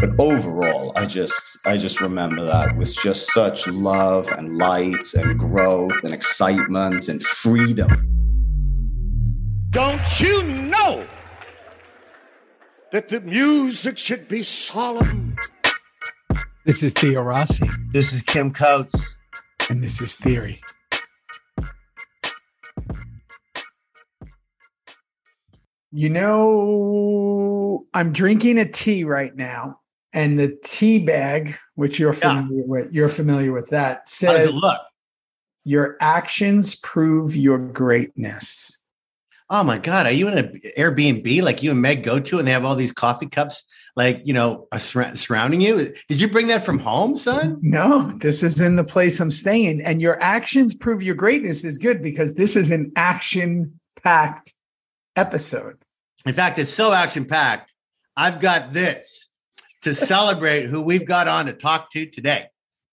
But overall, I just I just remember that with just such love and light and growth and excitement and freedom. Don't you know that the music should be solemn? This is Theo Rossi, This is Kim Coates. and this is Theory. You know, I'm drinking a tea right now, and the tea bag, which you're Yeah. familiar with, you're familiar with that, says look? your actions prove your greatness. Oh my God. Are you in an Airbnb like you and Meg go to and they have all these coffee cups like, you know, surrounding you? Did you bring that from home, son? No, this is in the place I'm staying. And your actions prove your greatness is good because this is an action packed episode. In fact, it's so action packed. I've got this to celebrate who we've got on to talk to today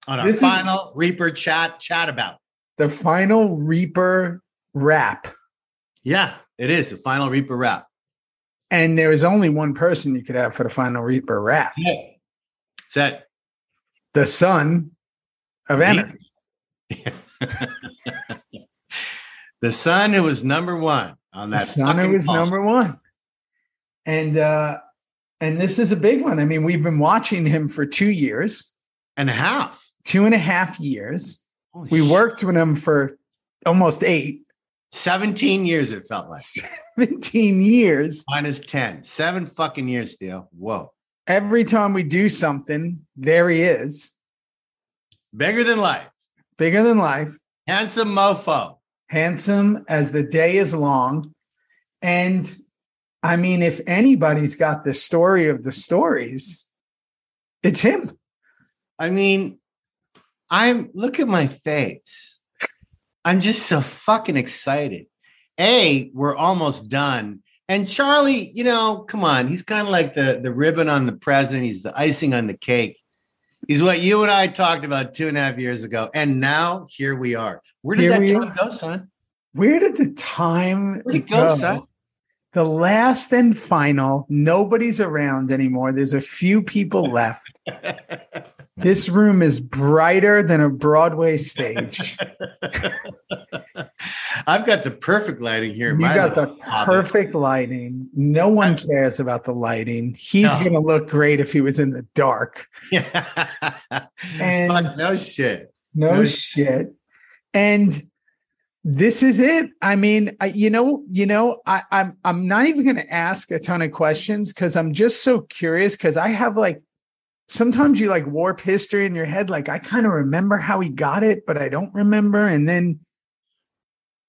on our This final Reaper chat chat about. The final Reaper wrap. Yeah, it is the final Reaper wrap. And there is only one person you could have for the final Reaper wrap Set. the son of anarchy. the son who was number one on that. The son who was number one. And uh and this is a big one. I mean, we've been watching him for two years, and a half. two and a half years. Holy We shit. worked with him for almost eight, 17 years, it felt like. 17 years. Minus 10. Seven fucking years, Theo. Whoa. Every time we do something, there he is, Bigger than life. bigger than life, Handsome mofo. handsome as the day is long. And I mean, if anybody's got the story of the stories, it's him. I mean, I'm look at my face. I'm just so fucking excited. A, we're almost done. And Charlie, you know, come on, he's kind of like the the ribbon on the present. He's the icing on the cake. He's what you and I talked about two and a half years ago. And now here we are. Where did Here that time are. go, son? Where did the time Where'd it go, go? son? The last and final, nobody's around anymore. There's a few people left. This room is brighter than a Broadway stage. I've got the perfect lighting here. You got the hobbit. perfect lighting. No one cares about the lighting. He's No. going to look great if he was in the dark. Yeah. And- Fuck, no shit. No No shit. And this is it. I mean, I, you know, you know, I, I'm I'm not even going to ask a ton of questions because I'm just so curious. Because I have like sometimes you like warp history in your head. Like I kind of remember how he got it, but I don't remember. And then,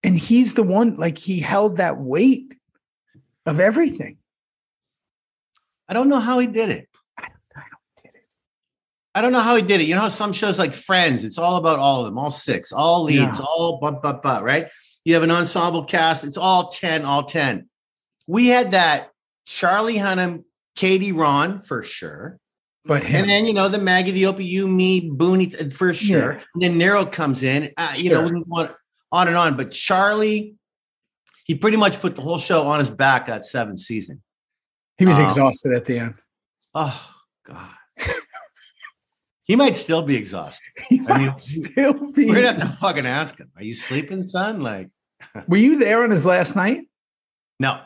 and he's the one like he held that weight of everything. I don't know how he did it. I don't know how he did it. You know how some shows like Friends, it's all about all of them, all six, all leads, Yeah. all but but but right? You have an ensemble cast, it's all 10, all 10. We had that Charlie Hunnam, Katey Ron for sure. But him, And then, you know, the Maggie, the Opie, you, me, Booney for sure. Yeah. And then Nero comes in. Uh, You know, we want on and on. But Charlie, he pretty much put the whole show on his back that seventh season. he was um, exhausted at the end. Oh, God. he might still be exhausted. He I mean, still be. We're going to have to fucking ask him. Are you sleeping, son? Like, Were you there on his last night? no,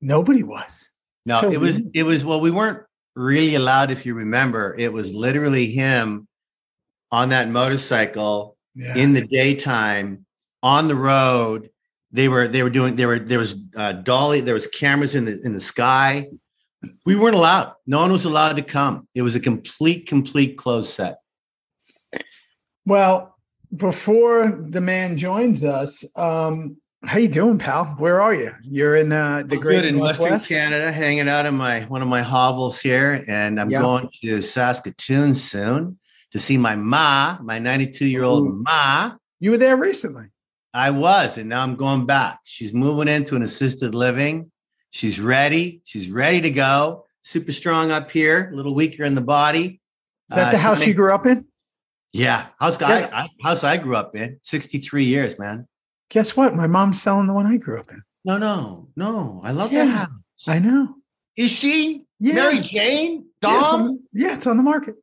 Nobody was. no. So it was, it was, well, we weren't really allowed, if you remember. It was literally him on that motorcycle Yeah. in the daytime on the road they were they were doing there were there was uh, dolly there was cameras in the in the sky we weren't allowed no one was allowed to come it was a complete complete closed set Well, before the man joins us, um, how you doing, pal? Where are you? You're in uh, the I'm great good in western canada hanging out in my one of my hovels here and i'm Yeah. going to saskatoon soon to see my ma my 92 year old ma You were there recently. I was, and now I'm going back. She's moving into an assisted living. She's ready. She's ready to go. Super strong up here, a little weaker in the body. Is that Uh, the house you grew up in? Yeah, house Yes. I, I, house I grew up in. 63 years, man. Guess what? My mom's selling the one I grew up in. No, no, no. I love Yeah. that house. I know. Is she Yeah. Mary Jane? Yeah, Dom, on, yeah, it's on the market.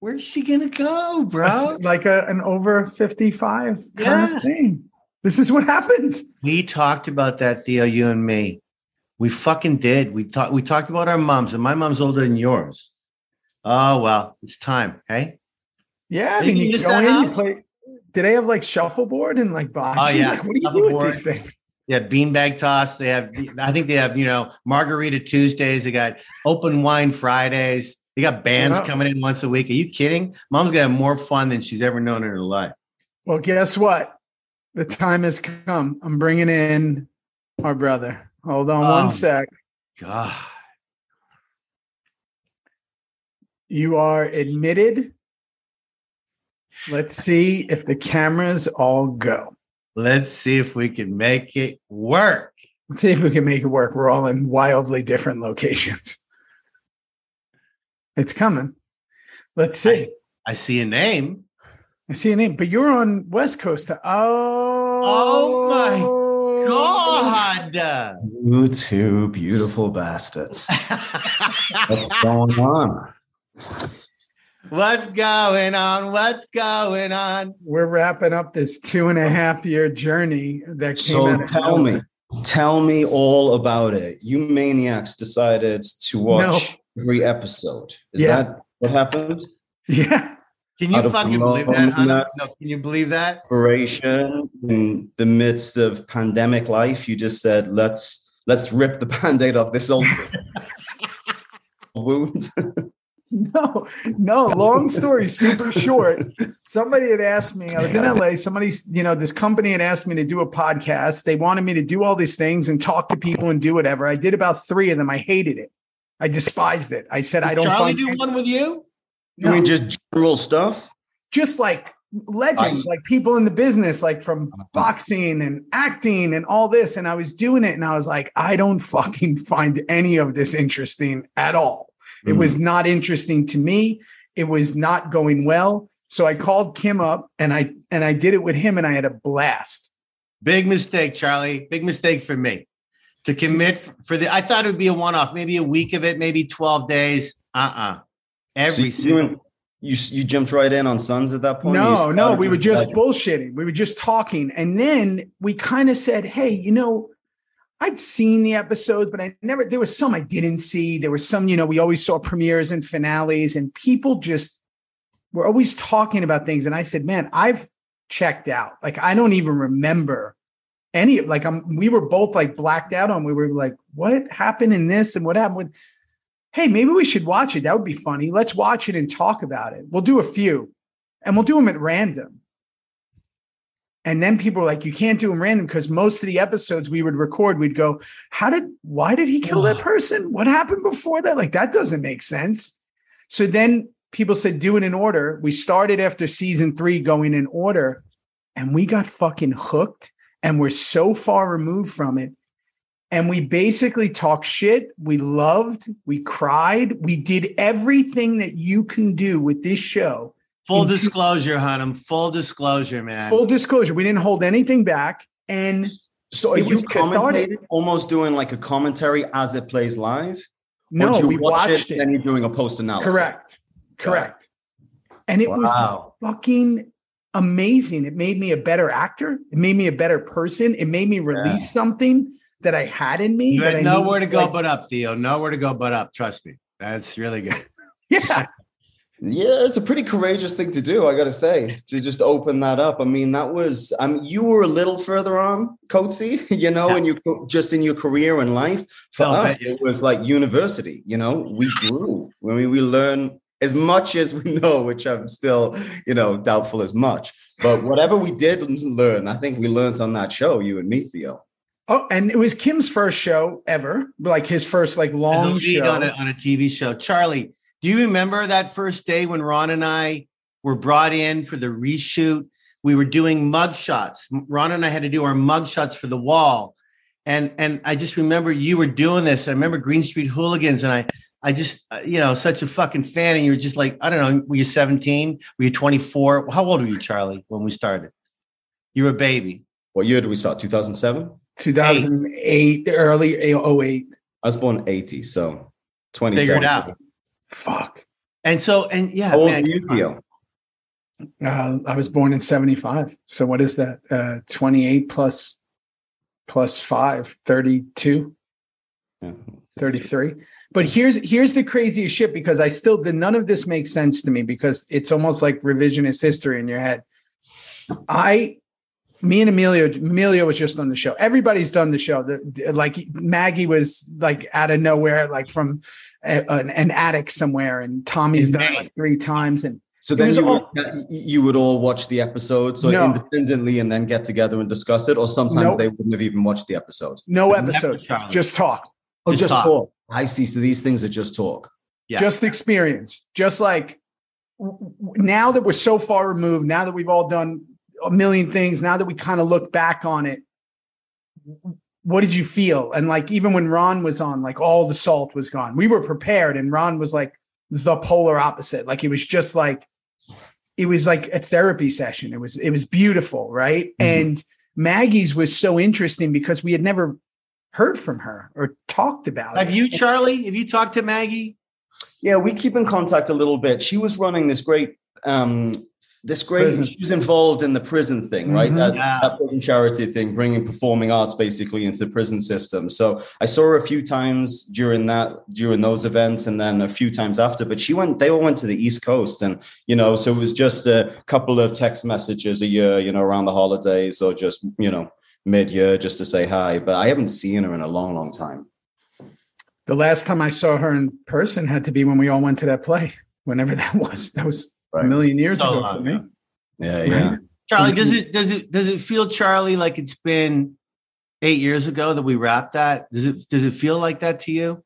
where's she gonna go, bro? It's like a, an over 55 kind Yeah. of thing. This is what happens. We talked about that, Theo, you and me. We fucking did. We thought we talked about our moms, and my mom's older than yours. Oh well, it's time. Hey, Yeah, I mean, you you go in, you play. Do they have like shuffleboard and like bocce? Oh, yeah. Like, what do you do with these things? yeah, beanbag toss. They have. I think they have. You know, margarita Tuesdays. They got open wine Fridays. They got bands Yeah. coming in once a week. Are you kidding? Mom's gonna have more fun than she's ever known in her life. Well, guess what? The time has come. I'm bringing in our brother. Hold on Oh. one sec. God, You are admitted. Let's see if the cameras all go. let's see if we can make it work. Let's see if we can make it work. We're all in wildly different locations. It's coming. Let's see. I see a name. I see a name, but you're on West Coast. Oh, Oh my oh. God. You two beautiful bastards. What's going on? What's going on? What's going on? We're wrapping up this two and a half year journey that came So out of tell nowhere. me, tell me all about it. You maniacs decided to watch every episode. Is Yeah. that what happened? Yeah. Can you fucking believe that? Hannah? loneliness. No, can you believe that? Inspiration in the midst of pandemic life. You just said, let's let's rip the band-aid off this old wound. No, no, long story, super short. Somebody had asked me, I was in LA. Somebody, you know, this company had asked me to do a podcast. They wanted me to do all these things and talk to people and do whatever. I did about three of them. I hated it. I despised it. I said, I don't Charlie find do one with you? You mean just general stuff? just like legends, like people in the business, like from boxing and acting and all this. And I was doing it and I was like, I don't fucking find any of this interesting at all. It Mm. was not interesting to me. It was not going well. So I called Kim up and I and I did it with him and I had a blast. Big mistake, Charlie. Big mistake for me to commit for the. I thought it would be a one off, maybe a week of it, maybe 12 days. Uh uh So Every you, single. You you jumped right in on Sons at that point. No, no, we were just bullshitting. We were just talking. And then we kind of said, hey, you know, I'd seen the episodes, but I never, there was some I didn't see. There was some, you know, we always saw premieres and finales, and people just were always talking about things. And I said, man, I've checked out. Like, I don't even remember any like I'm we were both like blacked out on. We were like, what happened in this and what happened with hey, maybe we should watch it. That would be funny. Let's watch it and talk about it. We'll do a few and we'll do them at random. And then people were like, you can't do them random because most of the episodes we would record, we'd go, how did, why did he kill that person? What happened before that? Like, that doesn't make sense. So then people said, do it in order. We started after season three going in order and we got fucking hooked and we're so far removed from it and we basically talked shit. We loved, we cried, we did everything that you can do with this show. Full in- disclosure, Hunnam. Full disclosure, man. Full disclosure, we didn't hold anything back, and So are it you was cathartic. commentating, almost doing like a commentary as it plays live? No, you we watch watched it. and you're doing a post analysis. Correct, correct. And it was fucking amazing. It made me a better actor. It made me a better person. It made me release something that I had in me. You that had I nowhere to go like- but up, Theo. Nowhere to go but up. Trust me. That's really good. yeah. Yeah, it's a pretty courageous thing to do, I gotta say, to just open that up. I mean, that was I mean, you were a little further on, Coatsy, you know, Yeah. in your just in your career and life. For I'll us, it was like university, you know, we grew. I mean, we learn as much as we know, which I'm still, you know, doubtful as much. But whatever we did learn, I think we learned on that show, you and me, Theo. Oh, and it was Kim's first show ever, like his first like As a long show. on a, on a TV show. Charlie, do you remember that first day when Ron and I were brought in for the reshoot? We were doing mug shots. Ron and I had to do our mug shots for the wall. And and I just remember you were doing this. I remember Green Street Hooligans, and I I just uh, you know such a fucking fan. And you were just like I don't know. Were you seventeen? Were you twenty four? How old were you, Charlie, when we started? You were a baby. What year did we start? 2007? 2008, early 08. I was born 80, so 20 figure it out. Fuck. And so, and yeah, How old man, you, Theo? Uh, I was born in 75. So what is that? Uh, 28 plus plus 5, 32, Yeah. 33. But here's here's the craziest shit because I still the none of this makes sense to me because it's almost like revisionist history in your head. I me and Emilio Emilio was just on the show. Everybody's done the show. The, like Maggie was like out of nowhere, like from a, an, an attic somewhere, and Tommy's In done it like three times. And So then you would, all- uh, you would all watch the episode so No. independently and then get together and discuss it, or sometimes Nope. they wouldn't have even watched the episode. no Never, episode, just talk. Oh, Just just, talk. talk. I see. So these things are just talk. Yeah. just experience just like w- w- now that we're so far removed now that we've all done a million things now that we kind of look back on it what did you feel and like even when ron was on like all the salt was gone we were prepared and ron was like the polar opposite like it was just like it was like a therapy session it was it was beautiful right Mhm. and maggie's was so interesting because we had never heard from her or talked about it. have it you, Charlie? Have you talked to Maggie? Yeah, we keep in contact a little bit. She was running this great, um, this great. Prison. She was involved in the prison thing, right? Mhm. That, Yeah. that prison charity thing, bringing performing arts basically into the prison system. So I saw her a few times during that, during those events, and then a few times after. But she went. They all went to the East Coast, and you know, so it was just a couple of text messages a year, you know, around the holidays, or just you know, mid-year, just to say hi. But I haven't seen her in a long, long time. The last time I saw her in person had to be when we all went to that play, whenever that was. That was a million years So ago long for me. ago. Yeah, yeah. Charlie, does it does it does it feel, Charlie, like it's been eight years ago that we wrapped that? Does it does it feel like that to you?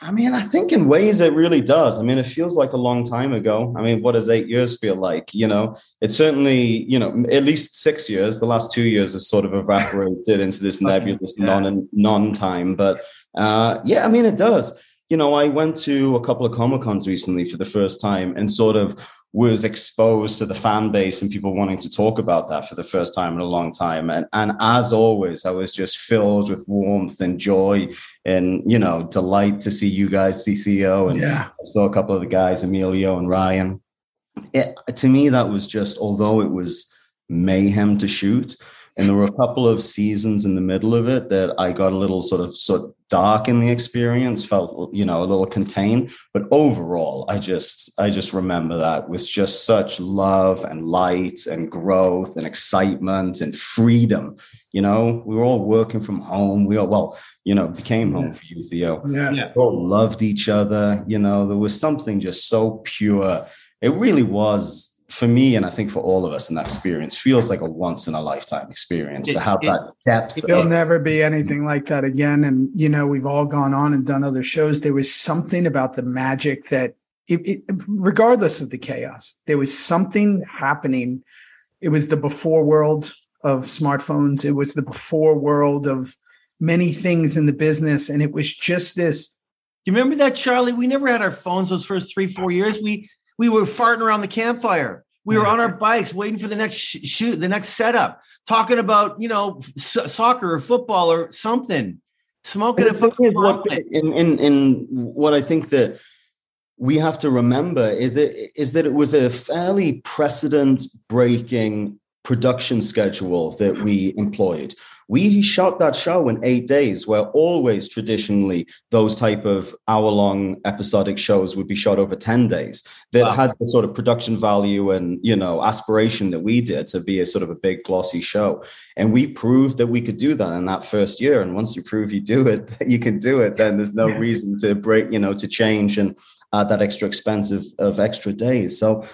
I mean, I think in ways it really does. I mean, it feels like a long time ago. I mean, what does eight years feel like? You know, it's certainly, you know, at least six years. The last two years have sort of evaporated into this nebulous Yeah. non non time. But uh, yeah, I mean, it does. You know, I went to a couple of Comic Cons recently for the first time and sort of was exposed to the fan base and people wanting to talk about that for the first time in a long time. And and as always, I was just filled with warmth and joy and you know delight to see you guys see Theo and Yeah. I saw a couple of the guys, Emilio and Ryan. It, to me, that was just although it was mayhem to shoot, and there were a couple of seasons in the middle of it that I got a little sort of sort of dark in the experience, felt you know a little contained. But overall, I just I just remember that with just such love and light and growth and excitement and freedom. You know, we were all working from home. We all well, you know, became home for you, Theo Yeah. Yeah. we all loved each other. You know, there was something just so pure. It really was for me, and I think for all of us in that experience, feels like a once in a lifetime experience It- to have it- that depth. There'll of- never be anything like that again. And, you know, we've all gone on and done other shows. There was something about the magic that, it, it, regardless of the chaos, there was something happening. It was the before world of smartphones, it was the before world of many things in the business. And it was just this You remember that, Charlie? We never had our phones those first three, four years. We we were farting around the campfire. We were on our bikes waiting for the next sh- shoot, the next setup, talking about you know s- soccer or football or something, smoking a And thing fucking what, in, in, in what I think that we have to remember is that, is that it was a fairly precedent breaking production schedule that we employed. We shot that show in eight days, where always traditionally those type of hour-long episodic shows would be shot over 10 days that Wow. had the sort of production value and you know aspiration that we did to be a sort of a big glossy show. And we proved that we could do that in that first year. And once you prove you do it, that you can do it, then there's no Yeah. reason to break, you know, to change and add that extra expense of, of extra days. So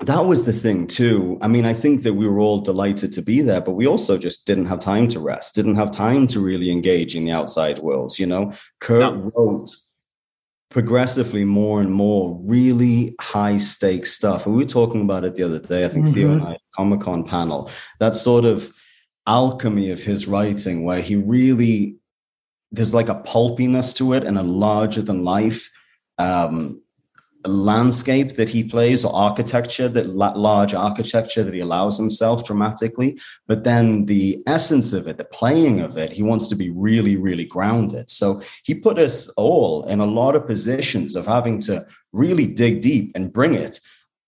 that was the thing too. I mean, I think that we were all delighted to be there, but we also just didn't have time to rest, didn't have time to really engage in the outside world. You know, Kurt No. wrote progressively more and more really high stakes stuff. And we were talking about it the other day. I think Theo and I Comic Con panel. That sort of alchemy of his writing, where he really there's like a pulpiness to it and a larger than life um, landscape that he plays or architecture that large architecture that he allows himself dramatically. But then the essence of it the playing of it he wants to be really really grounded. So he put us all in a lot of positions of having to really dig deep and bring it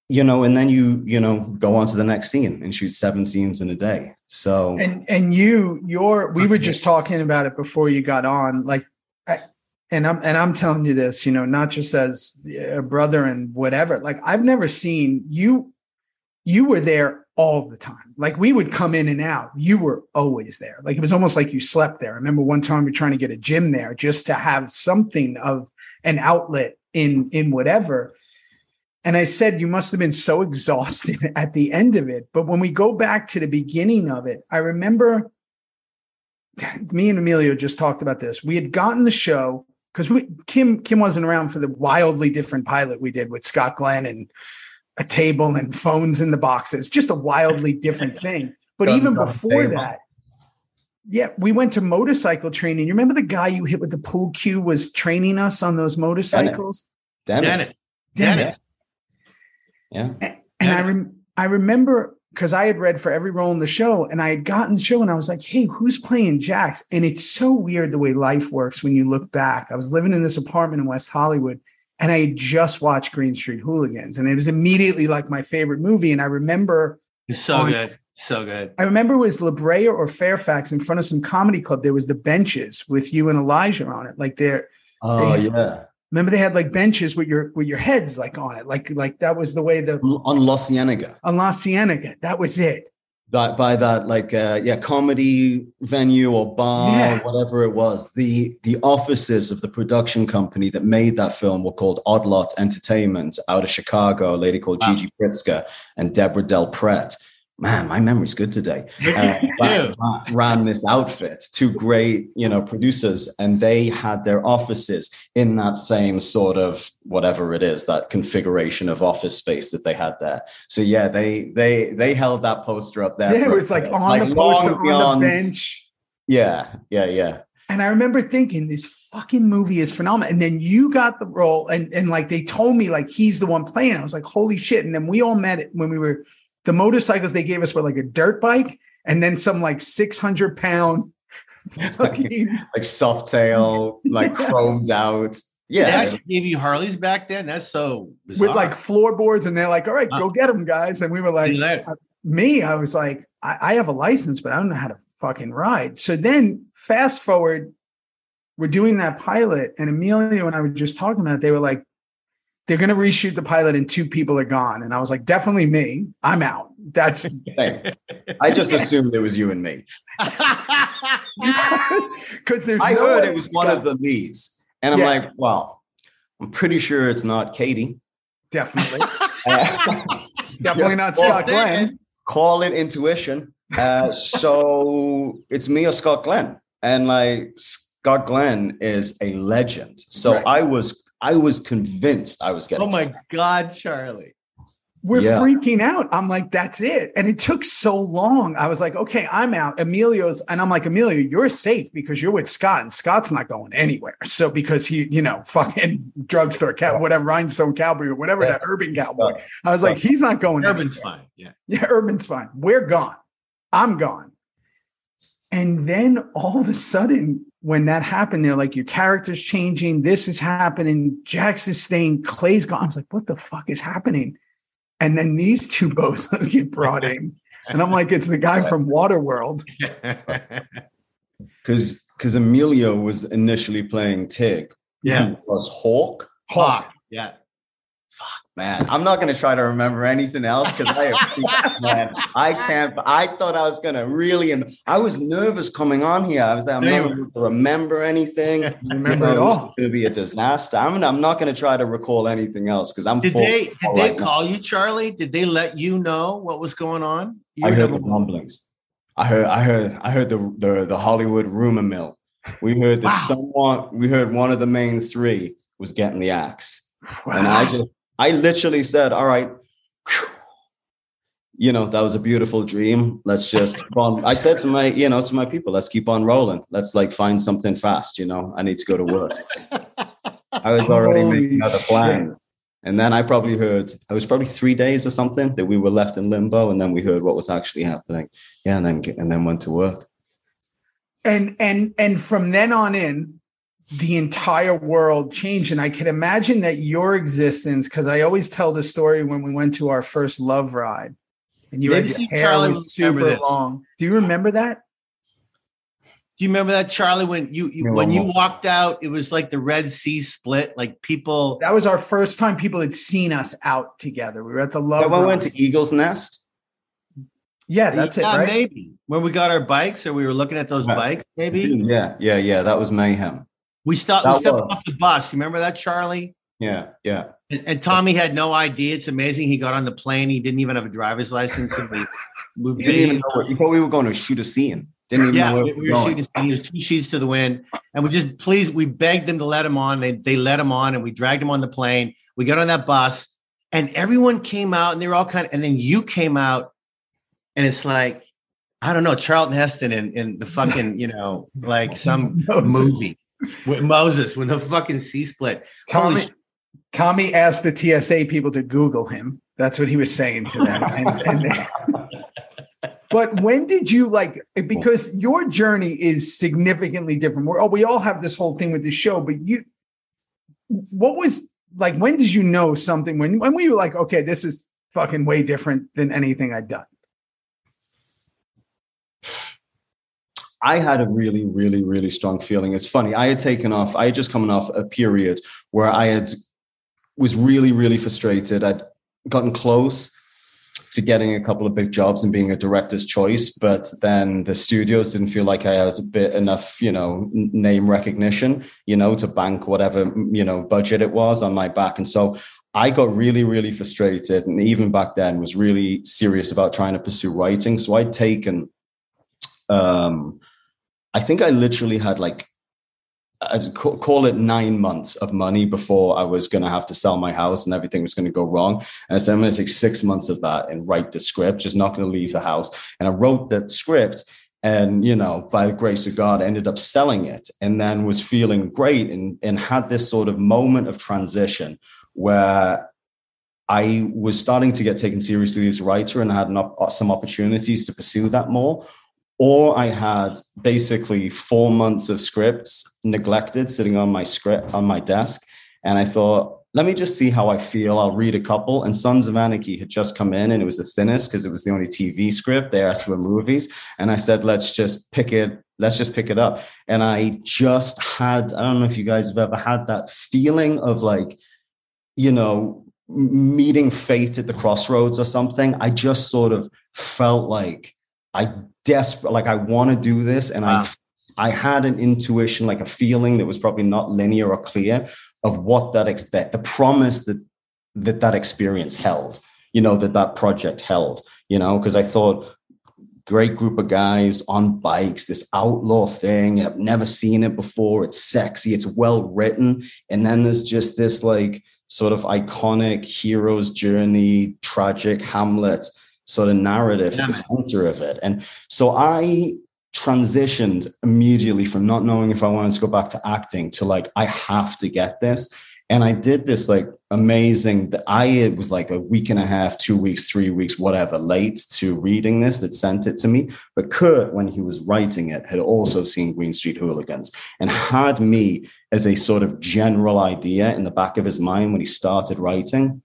you know and then you you know go on to the next scene and shoot seven scenes in a day. So and and you your we were just talking about it before you got on like and I'm and I'm telling you this, you know, not just as a brother and whatever. Like I've never seen you. You were there all the time. Like we would come in and out. You were always there. Like it was almost like you slept there. I remember one time we were trying to get a gym there just to have something of an outlet in in whatever. And I said, you must have been so exhausted at the end of it. But when we go back to the beginning of it, I remember me and Emilio just talked about this. We had gotten the show because we Kim Kim wasn't around for the wildly different pilot we did with Scott Glenn and a table and phones in the boxes, just a wildly different thing. But even before that, yeah, we went to motorcycle training. You remember the guy you hit with the pool cue was training us on those motorcycles? Dennis. Dennis. Dennis. Yeah. And, and I rem- I remember because I had read for every role in the show and I had gotten the show and I was like, hey, who's playing Jax? And it's so weird the way life works when you look back. I was living in this apartment in West Hollywood and I had just watched Green Street Hooligans and it was immediately like my favorite movie. And I remember it's so on, good. So good. I remember it was La Brea or Fairfax in front of some comedy club. There was the benches with you and Elijah on it. Like there. Oh, yeah. Remember they had like benches with your with your heads like on it, like like that was the way the on La Cienega. On La Cienega, that was it. That by that like uh, yeah comedy venue or bar yeah. or whatever it was. The the offices of the production company that made that film were called Odd Lot Entertainment out of Chicago. A lady called wow. Gigi Pritzker and Deborah Del Prete man, my memory's good today. Uh, ran, ran, this outfit, two great, you know, producers, and they had their offices in that same sort of whatever it is, that configuration of office space that they had there. So yeah, they they they held that poster up there. Yeah, it was like on like the poster on the bench. Yeah, yeah, yeah. And I remember thinking this fucking movie is phenomenal. And then you got the role, and and like they told me like he's the one playing. I was like, holy shit! And then we all met it when we were the motorcycles they gave us were like a dirt bike and then some like 600 pound fucking like soft tail, like chromed out. Yeah. They actually gave you Harleys back then. That's so bizarre. with like floorboards, and they're like, "All right, go get them, guys." And we were like, uh, "Me, I was like, I, I have a license, but I don't know how to fucking ride." So then, fast forward, we're doing that pilot, and Emilio and I were just talking about. It, they were like, they're going to reshoot the pilot and two people are gone. And I was like, definitely me. I'm out. That's. I just assumed it was you and me. Because there's. I no heard it was one of the leads, and I'm yeah. like, well, I'm pretty sure it's not Katey. Definitely. definitely not Scott Glenn. Call it intuition. Uh, so it's me or Scott Glenn, and like Scott Glenn is a legend. So right. I was I was convinced I was getting. Oh my God, Charlie. We're yeah. freaking out. I'm like, that's it. And it took so long. I was like, okay, I'm out. Emilio's, and I'm like, Emilio, you're safe because you're with Scott, and Scott's not going anywhere. So because he, you know, fucking drugstore cow, whatever, rhinestone cowboy or whatever yeah. that urban cowboy. I was like, he's not going. Urban's anywhere. fine. Yeah. Yeah, urban's fine. We're gone. I'm gone. And then all of a sudden, when that happened, they're like, your character's changing. This is happening. Jax is staying. Clay's gone. I was like, what the fuck is happening? And then these two bozos get brought in. And I'm like, it's the guy from Waterworld. Because because Emilio was initially playing Tig. Yeah. was Hawk. Hawk. Ah, yeah man, I'm not going to try to remember anything else because I, man, I can't. I thought I was going to really, and I was nervous coming on here. I was like, I'm not going to remember anything. remember you know, it all. It's going to be a disaster. I'm, I'm not going to try to recall anything else because I'm. Did they? Did they right call now. you, Charlie? Did they let you know what was going on? You I heard the rumblings. I heard. I heard. I heard the the, the Hollywood rumor mill. We heard that wow. someone. We heard one of the main three was getting the axe. Wow. And I just I literally said, all right, you know, that was a beautiful dream. Let's just keep on. I said to my, you know, to my people, let's keep on rolling. Let's like find something fast. You know, I need to go to work. I was already Holy making other plans. Shit. And then I probably heard it was probably three days or something that we were left in limbo, and then we heard what was actually happening. Yeah, and then and then went to work. And and and from then on in, the entire world changed. And I can imagine that your existence, because I always tell the story when we went to our first love ride, and you Maybe had your hair Carly was remember super this. long. Do you remember that? Do you remember that, Charlie? When you, you No, when you walked out, it was like the Red Sea split. Like people, That was our first time people had seen us out together. We were at the love. That one ride. went to Eagle's Nest. yeah, that's yeah, it, right? Maybe when we got our bikes, or we were looking at those Yeah. bikes. Maybe Yeah, yeah, yeah. That was mayhem. We stopped. We stepped was. off the bus. You remember that, Charlie? Yeah, yeah. And, and Tommy had no idea. It's amazing. He got on the plane. He didn't even have a driver's license. And we, we didn't even know you thought we were going to shoot a scene. Didn't even yeah, know where we, we were going. shooting. He was two sheets to the wind, and we just please. We begged them to let him on. They they let him on, and we dragged him on the plane. We got on that bus, and everyone came out, and they were all kind of. And then you came out, and it's like I don't know, Charlton Heston in in the fucking you know like some Moses. movie with Moses when the fucking sea split. Tommy, sh- Tommy asked the TSA people to Google him. That's what he was saying to them. And- and- but when did you like? Because your journey is significantly different. We're, oh, we all have this whole thing with the show, but you, what was like? When did you know something? When when were you like, okay, this is fucking way different than anything I'd done? I had a really, really, really strong feeling. It's funny. I had taken off. I had just coming off a period where I had was really, really frustrated. I'd gotten close to getting a couple of big jobs and being a director's choice, but then the studios didn't feel like I had a bit enough, you know, name recognition, you know, to bank whatever you know budget it was on my back, and so. I got really, really frustrated, and even back then was really serious about trying to pursue writing. So I'd taken um i think i literally had like i'd call it nine months of money before i was going to have to sell my house and everything was going to go wrong and i said i'm going to take six months of that and write the script just not going to leave the house and i wrote that script and you know by the grace of god I ended up selling it and then was feeling great and and had this sort of moment of transition where I was starting to get taken seriously as a writer and had op- some opportunities to pursue that more. Or I had basically four months of scripts neglected sitting on my script on my desk. And I thought, let me just see how I feel. I'll read a couple. And Sons of Anarchy had just come in and it was the thinnest because it was the only TV script. They asked for movies. And I said, let's just pick it. Let's just pick it up. And I just had, I don't know if you guys have ever had that feeling of like, you know, meeting fate at the crossroads or something. I just sort of felt like I desperate, like I want to do this, and Wow. I, I had an intuition, like a feeling that was probably not linear or clear of what that ex- that the promise that that that experience held. You know that that project held. You know, because I thought great group of guys on bikes, this outlaw thing. I've never seen it before. It's sexy. It's well written. And then there's just this like sort of iconic hero's journey, tragic Hamlet sort of narrative Yeah, at the center of it. And so I transitioned immediately from not knowing if I wanted to go back to acting to like, I have to get this. And I did this like amazing. I it was like a week and a half, two weeks, three weeks, whatever, late to reading this that sent it to me. But Kurt, when he was writing it, had also seen Green Street Hooligans and had me as a sort of general idea in the back of his mind when he started writing.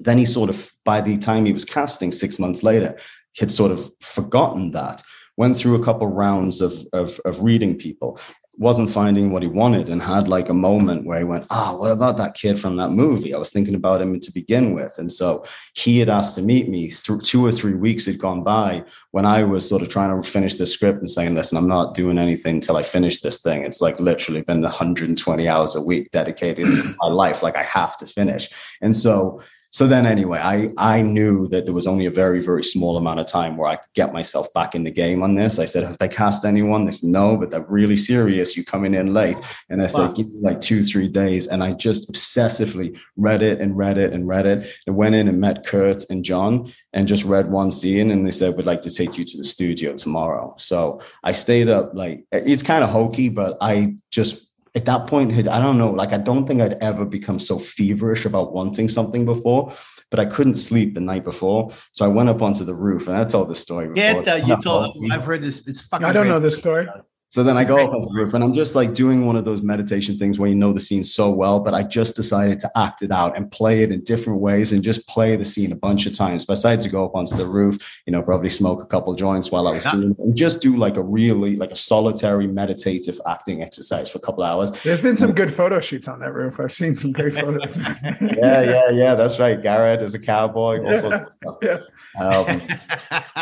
Then he sort of, by the time he was casting six months later, had sort of forgotten that. Went through a couple rounds of, of, of reading people, wasn't finding what he wanted, and had like a moment where he went, Ah, what about that kid from that movie? I was thinking about him to begin with. And so he had asked to meet me through two or three weeks had gone by when I was sort of trying to finish the script and saying, listen, I'm not doing anything until I finish this thing. It's like literally been 120 hours a week dedicated to my life. Like I have to finish. And so so then anyway, I I knew that there was only a very, very small amount of time where I could get myself back in the game on this. I said, have they cast anyone? They said, no, but they're really serious. You coming in late. And I said, Wow. give me like two, three days. And I just obsessively read it and read it and read it. And went in and met Kurt and John and just read one scene. And they said, we'd like to take you to the studio tomorrow. So I stayed up like it's kind of hokey, but I just at that point, I don't know, like I don't think I'd ever become so feverish about wanting something before, but I couldn't sleep the night before. So I went up onto the roof and I told this story. Get the, you told, I've heard this. It's fucking. I don't great. know this story. So then I go up onto the roof and I'm just like doing one of those meditation things where you know the scene so well, but I just decided to act it out and play it in different ways and just play the scene a bunch of times. But I decided to go up onto the roof, you know, probably smoke a couple joints while I was Yeah. doing it and just do like a really like a solitary meditative acting exercise for a couple hours. There's been some good photo shoots on that roof. I've seen some great photos. Yeah, yeah, yeah. That's right. Garrett is a cowboy. All sorts of stuff. Yeah. Um,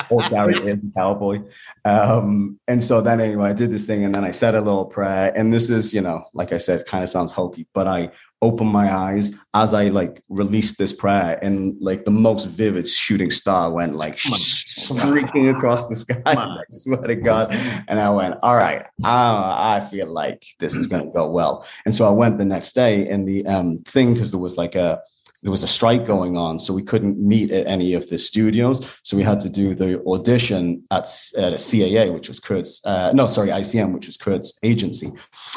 or Gary is a cowboy. Um, and so then anyway, I did this thing and then I said a little prayer. And this is, you know, like I said, kind of sounds hokey, but I opened my eyes as I like released this prayer and like the most vivid shooting star went like streaking across the sky. I swear to God. And I went, all right, I, I feel like this is going to go well. And so I went the next day and the um, thing, because there was like a, there was a strike going on, so we couldn't meet at any of the studios. So we had to do the audition at, at CAA, which was Kurt's, uh, no, sorry, ICM, which was Kurt's agency.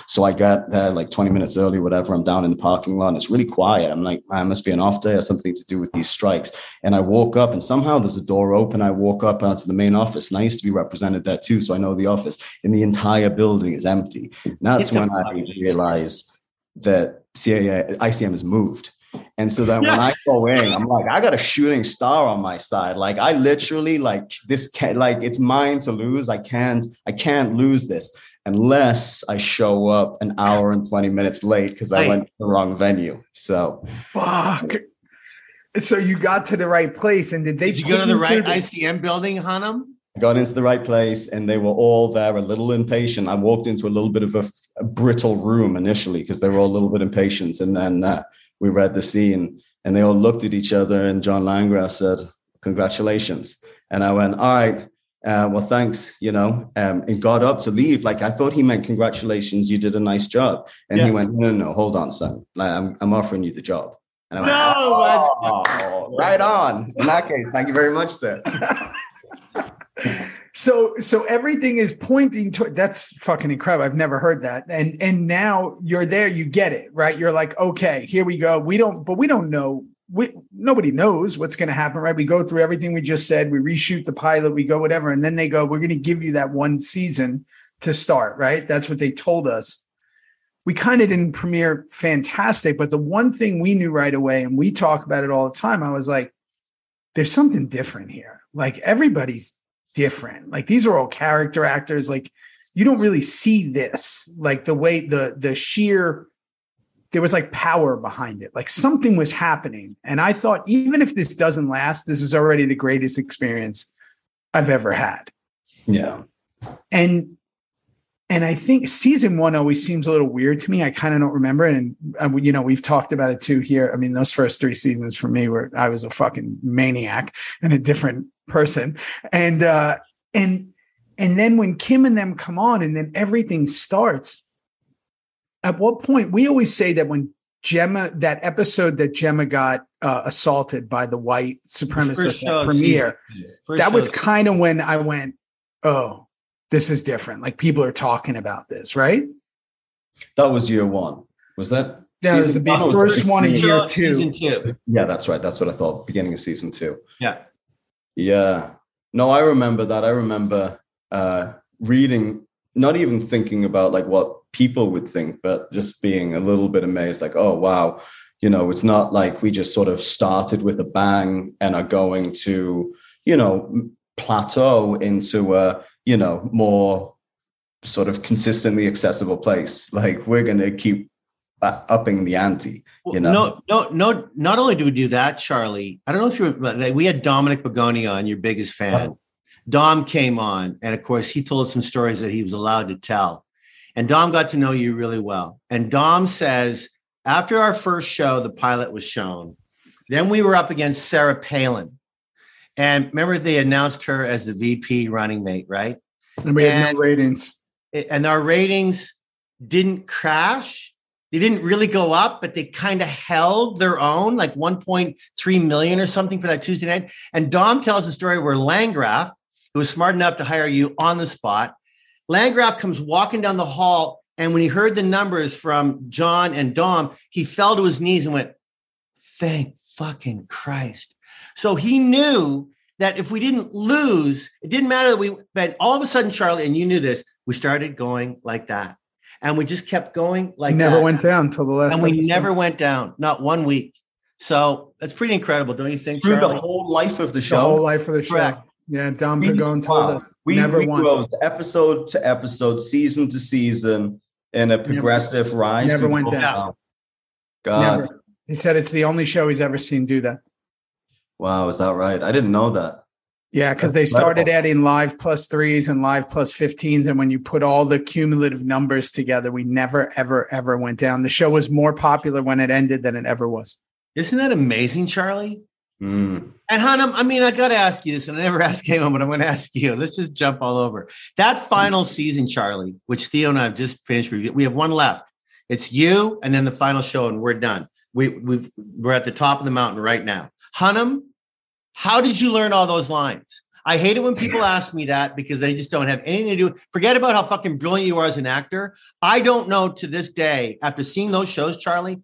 So I got there like 20 minutes early, whatever. I'm down in the parking lot and it's really quiet. I'm like, I must be an off day or something to do with these strikes. And I woke up and somehow there's a door open. I walk up onto the main office and I used to be represented there too. So I know the office and the entire building is empty. And that's when I realized that CAA, ICM has moved. And so then when I go in, I'm like, I got a shooting star on my side. Like I literally like this can't like it's mine to lose. I can't, I can't lose this unless I show up an hour and 20 minutes late because I went to the wrong venue. So Fuck. So you got to the right place, and did they Did you go to the right through ICM building, Hunnam? I got into the right place and they were all there a little impatient. I walked into a little bit of a, a brittle room initially because they were all a little bit impatient. And then uh, we read the scene and they all looked at each other. And John Landgraf said, Congratulations. And I went, All right. Uh, well, thanks, you know, um, and got up to leave. Like I thought he meant congratulations, you did a nice job. And Yeah. he went, no, no, no, hold on, son. Like, I'm, I'm offering you the job. And I went, No, oh, right on. In that case, thank you very much, sir. So so everything is pointing to that's fucking incredible. I've never heard that. And and now you're there, you get it, right? You're like, okay, here we go. We don't, but we don't know. We nobody knows what's going to happen, right? We go through everything we just said. We reshoot the pilot, we go whatever, and then they go, we're going to give you that one season to start, right? That's what they told us. We kind of didn't premiere fantastic, but the one thing we knew right away, and we talk about it all the time, I was like, there's something different here. Like everybody's different. Like these are all character actors. Like you don't really see this. Like the way the the sheer there was like power behind it. Like something was happening. And I thought even if this doesn't last, this is already the greatest experience I've ever had. Yeah. And and I think season one always seems a little weird to me. I kind of don't remember it. And, you know, we've talked about it too here. I mean, those first three seasons for me were I was a fucking maniac and a different person. And uh and and then when Kim and them come on and then everything starts, at what point we always say that when Gemma, that episode that Gemma got uh, assaulted by the white supremacist First at premiere, season two. First that show was kind of when I went, oh, this is different. Like people are talking about this, right? That was year one. Was that? That was the first one in year two. Two. Yeah, that's right. That's what I thought. Beginning of season two. Yeah. Yeah. No, I remember that. I remember uh, reading, not even thinking about like what people would think, but just being a little bit amazed, like, oh wow, you know, it's not like we just sort of started with a bang and are going to, you know, plateau into a, you know, more sort of consistently accessible place. Like we're going to keep Uh, upping the ante. You know? No, no, no. Not only do we do that, Charlie. I don't know if you were. like, We had Dominic Begoni on, your biggest fan. Oh. Dom came on, and of course, he told some stories that he was allowed to tell. And Dom got to know you really well. And Dom says after our first show, the pilot was shown. Then we were up against Sarah Palin, and remember they announced her as the VP running mate, right? And we had no ratings. and our ratings didn't crash. They didn't really go up, but they kind of held their own, like 1.3 million or something for that Tuesday night. And Dom tells a story where Landgraf, who was smart enough to hire you on the spot, Landgraf comes walking down the hall And when he heard the numbers from John and Dom, he fell to his knees and went, Thank fucking Christ. So he knew that if we didn't lose, it didn't matter that we, but all of a sudden, Charlie, and you knew this, we started going like that. And we just kept going like never that. went down till the last. And we episode. never went down, not one week. So that's pretty incredible, don't you think, Through the whole life of the show the whole life of the show. Correct. Yeah, Dom We- Pagone told wow. us We, never we once. episode to episode, season to season, in a progressive rise. never went down. show. God, Never. He said it's the only show he's ever seen do that. wow, is that right? I didn't know that. Yeah, because they started incredible. adding live plus threes and live plus 15s. And when you put all the cumulative numbers together, we never, ever, ever went down. The show was more popular when it ended than it ever was. Isn't that amazing, Charlie? Mm. And Hunnam, I mean, I got to ask you this, and I never asked anyone, but I'm going to ask you. Let's just jump all over that final season, Charlie, which Theo and I have just finished. review- We have one left. It's you, and then the final show, and we're done. We we've we're at the top of the mountain right now. Hunnam, how did you learn all those lines? I hate it when people ask me that because they just don't have anything to do. Forget about how fucking brilliant you are as an actor. I don't know to this day, after seeing those shows, Charlie,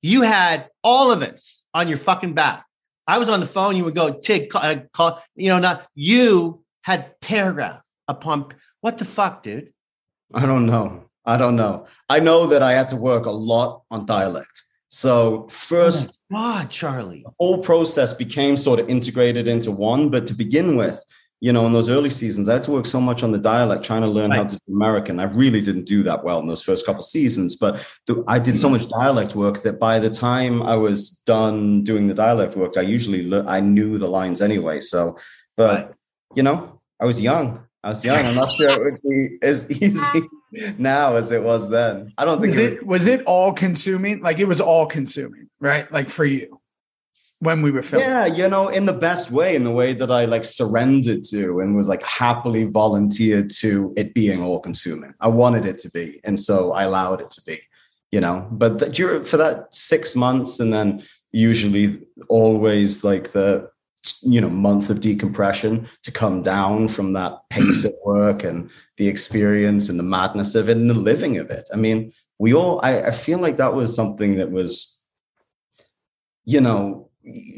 you had all of us on your fucking back. I was on the phone. You would go, Tig, call, uh, call you know, not you had paragraph upon what the fuck, dude? I don't know. I don't know. I know that I had to work a lot on dialect. So oh first, God, Charlie. the whole process became sort of integrated into one. But to begin with, you know, in those early seasons, I had to work so much on the dialect, trying to learn how to do American. I really didn't do that well in those first couple seasons, but the, I did so much dialect work that by the time I was done doing the dialect work, I usually le- I knew the lines anyway. So, but Right. you know, I was young. I was young. I'm not sure it would be as easy now as it was then. I don't think Was it, it was it all consuming? Like it was all consuming, right? Like for you when we were filming. Yeah, you know, in the best way, in the way that I like surrendered to and was like happily volunteered to it being all consuming. I wanted it to be. And so I allowed it to be, you know. But during, for that six months and then usually always like the, you know, month of decompression to come down from that pace at work and the experience and the madness of it and the living of it. I mean, we all, I, I feel like that was something that was, you know,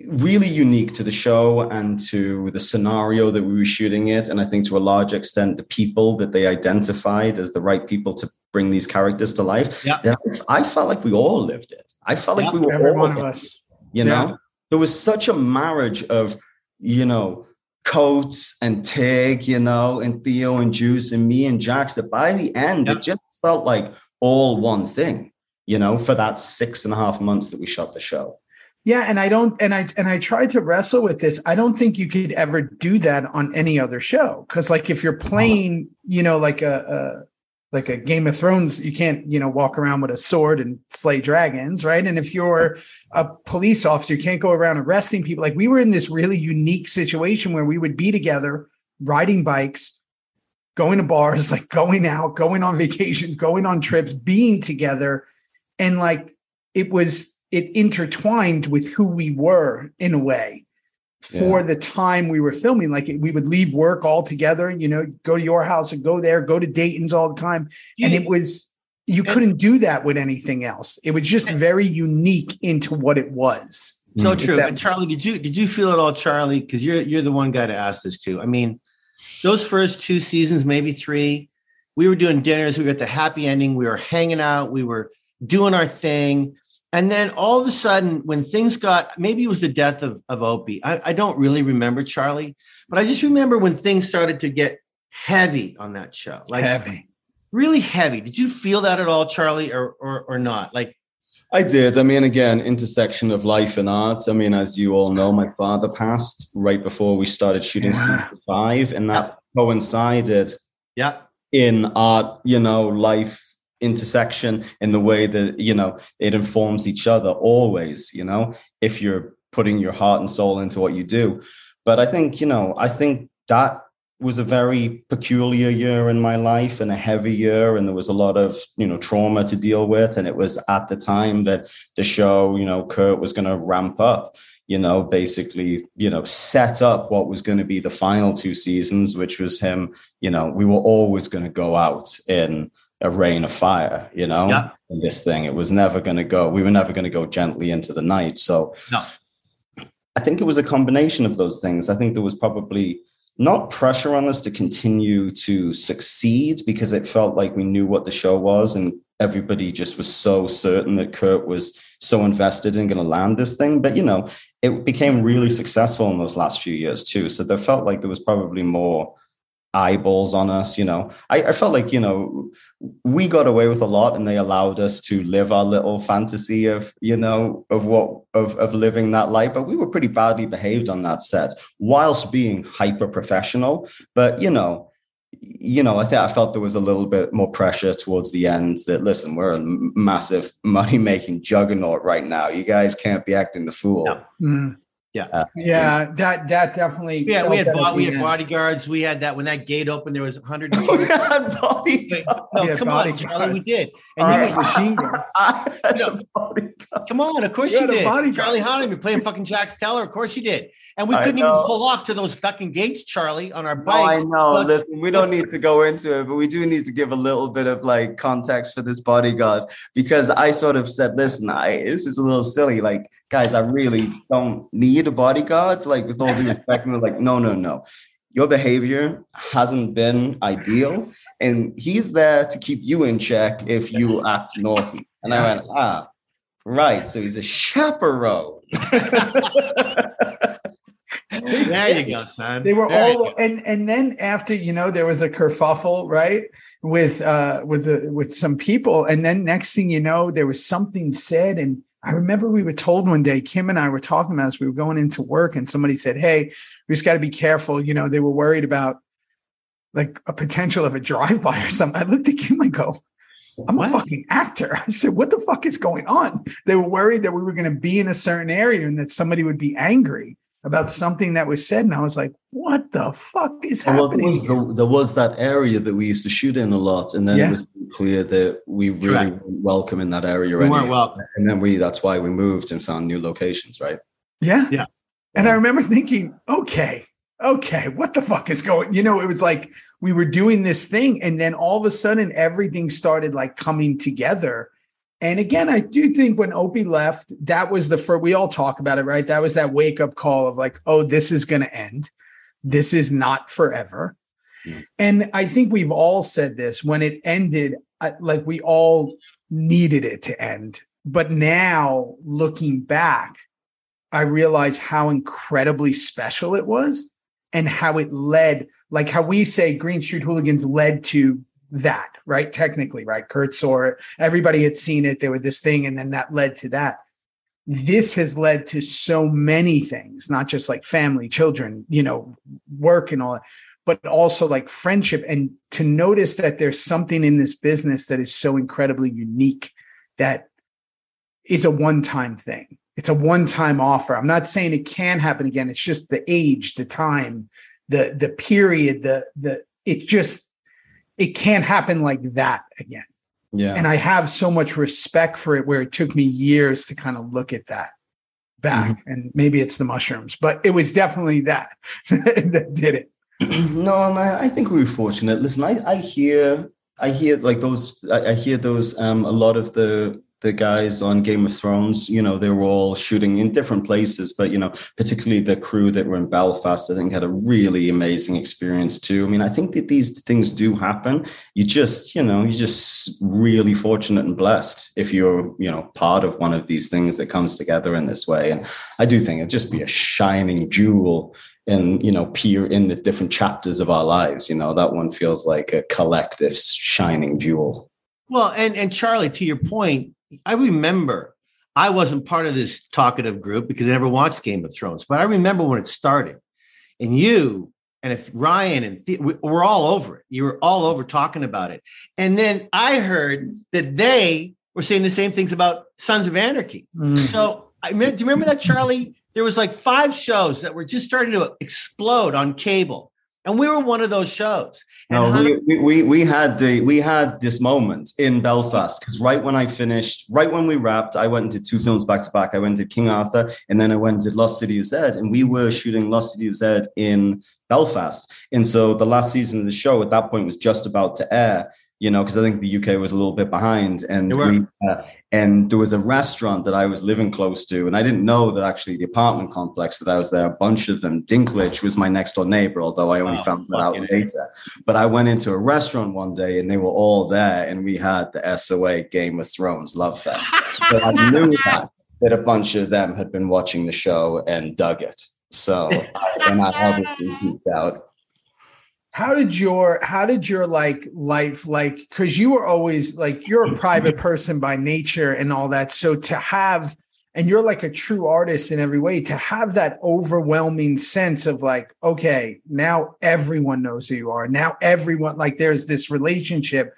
really unique to the show and to the scenario that we were shooting it. And I think to a large extent, the people that they identified as the right people to bring these characters to life. Yeah. I felt like we all lived it. I felt like we were Every all one of in it, you Yeah. know, there was such a marriage of, you know, Coates and Tig, you know, and Theo and Juice and me and Jax that by the end, Yeah. it just felt like all one thing, you know, for that six and a half months that we shot the show. Yeah, and I don't and I and I tried to wrestle with this. I don't think you could ever do that on any other show cuz like if you're playing, you know, like a, a like a Game of Thrones, you can't, you know, walk around with a sword and slay dragons, right? And if you're a police officer, you can't go around arresting people. Like we were in this really unique situation where we would be together riding bikes, going to bars, like going out, going on vacation, going on trips, being together and like it was it intertwined with who we were in a way for the time we were filming like we would leave work all together you know go to your house and go there go to dayton's all the time and it was you And- couldn't do that with anything else it was just very unique into what it was So true. that- And Charlie, did you did you feel it all, Charlie? Because you're you're the one guy to ask this to. I mean, those first two seasons, maybe three, we were doing dinners. We were at the happy ending. We were hanging out. We were doing our thing. And then all of a sudden, when things got maybe it was the death of, of Opie. I, I don't really remember Charlie, but I just remember when things started to get heavy on that show. Like heavy really heavy. Did you feel that at all, Charlie, or or, or not? Like I did. I mean, again, intersection of life and art. I mean, as you all know, my father passed right before we started shooting Yeah. season five, and that coincided yeah, in art, you know, life intersection in the way that, you know, it informs each other always, you know, if you're putting your heart and soul into what you do. But I think, you know, I think that was a very peculiar year in my life and a heavy year and there was a lot of you know trauma to deal with and it was at the time that the show you know kurt was going to ramp up you know basically you know set up what was going to be the final two seasons which was him you know we were always going to go out in a rain of fire, you know, Yeah. in this thing. It was never going to go, we were never going to go gently into the night. So No. I think it was a combination of those things. I think there was probably not pressure on us to continue to succeed because it felt like we knew what the show was and everybody just was so certain that Kurt was so invested in going to land this thing. But, you know, it became really successful in those last few years too. So there felt like there was probably more eyeballs on us you know I, I, felt like you know we got away with a lot and they allowed us to live our little fantasy of you know of what of, of living that life but we were pretty badly behaved on that set whilst being hyper professional but you know you know i think i felt there was a little bit more pressure towards the end that listen we're a massive money making juggernaut right now you guys can't be acting the fool No. Mm. Yeah. Uh, yeah, that that definitely. Yeah, we had bo- we had bodyguards. We had that when that gate opened, there was 100. We had body- no, Yeah, come on. Charlie, we did. And All you right, had- machine guns. I had No. a bodyguard. Come on, of course You you, had a did. bodyguard. Charlie Hunnam playing fucking Jax Teller. Of course you did. And we I couldn't even pull off to those fucking gates, Charlie, on our bikes. Oh, I know. But- Listen, we don't need to go into it, but we do need to give a little bit of like context for this bodyguard because I sort of said, listen, I this is a little silly. Like, guys, I really don't need a bodyguard. Like, with all due respect, and we're like, no, no, no. Your behavior hasn't been ideal, and he's there to keep you in check if you act naughty. And I went, ah, right. So he's a chaperone. there you go, son. They were There all and and then after you know there was a kerfuffle right with uh with the with some people and then next thing you know there was something said and I remember we were told one day Kim and I were talking about as we were going into work and somebody said hey we just got to be careful you know they were worried about like a potential of a drive by or something I looked at Kim and go I'm What? a fucking actor. I said, what the fuck is going on? They were worried that we were going to be in a certain area and that somebody would be angry about something that was said. And I was like, what the fuck is Well, there happening? was, the, there was that area that we used to shoot in a lot, and then Yeah. it was clear that we really Correct. weren't welcome in that area. We weren't welcome. and then we that's why we moved and found new locations, right? yeah. Yeah. And I remember thinking, okay, okay, what the fuck is going? You know, it was like we were doing this thing, and then all of a sudden everything started like coming together. And again, I do think when Opie left, that was the first, we all talk about it, right? That was that wake up call of like, oh, this is going to end. This is not forever. Hmm. And I think we've all said this when it ended, like we all needed it to end. But now looking back, I realize how incredibly special it was and how it led, like how we say Green Street Hooligans led to that, right? Technically, right? Kurt saw it, everybody had seen it. There was this thing, and then that led to that. This has led to so many things, not just like family, children, you know, work and all that, but also like friendship. And to notice that there's something in this business that is so incredibly unique that is a one time thing. It's a one time offer. I'm not saying it can happen again. It's just the age, the time, the the period, the the it just it can't happen like that again. Yeah. And I have so much respect for it where it took me years to kind of look at that back. Mm-hmm. And maybe it's the mushrooms, but it was definitely that that did it. No, I, I think we were fortunate. Listen, I, I hear, I hear like those, I, I hear those. Um, a lot of the the guys on Game of Thrones, you know, they were all shooting in different places, but you know, particularly the crew that were in Belfast, I think had a really amazing experience too. I mean, I think that these things do happen. You just, you know, you're just really fortunate and blessed if you're, you know, part of one of these things that comes together in this way. And I do think it'd just be a shining jewel in you know peer in the different chapters of our lives you know that one feels like a collective shining jewel Well, and and Charlie, to your point, I remember I wasn't part of this talkative group because I never watched Game of Thrones, but I remember when it started, and you and if Ryan and the- we- we're all over it. You were all over talking about it, and then I heard that they were saying the same things about Sons of Anarchy. Mm. So I do you remember that, Charlie? There was like five shows that were just starting to explode on cable, and we were one of those shows. No Hunter- we, we we had the we had this moment in belfast because right when i finished right when we wrapped i went and did two films back to back i went to king arthur and then i went and did lost city of zed and we were shooting lost city of zed in belfast and so the last season of the show at that point was just about to air you know, because I think the UK was a little bit behind. And we, uh, and there was a restaurant that I was living close to, and I didn't know that actually the apartment complex that I was there, a bunch of them, Dinklage was my next door neighbor, although I only found that out fucking- later. But I went into a restaurant one day, and they were all there, and we had the SOA Game of Thrones Love Fest. so I knew that that a bunch of them had been watching the show and dug it. So, I- and I obviously geeked out. How did your how did your like life like because you were always like you're a private person by nature and all that. So to have and you're like a true artist in every way to have that overwhelming sense of like okay now everyone knows who you are. Now everyone like there's this relationship.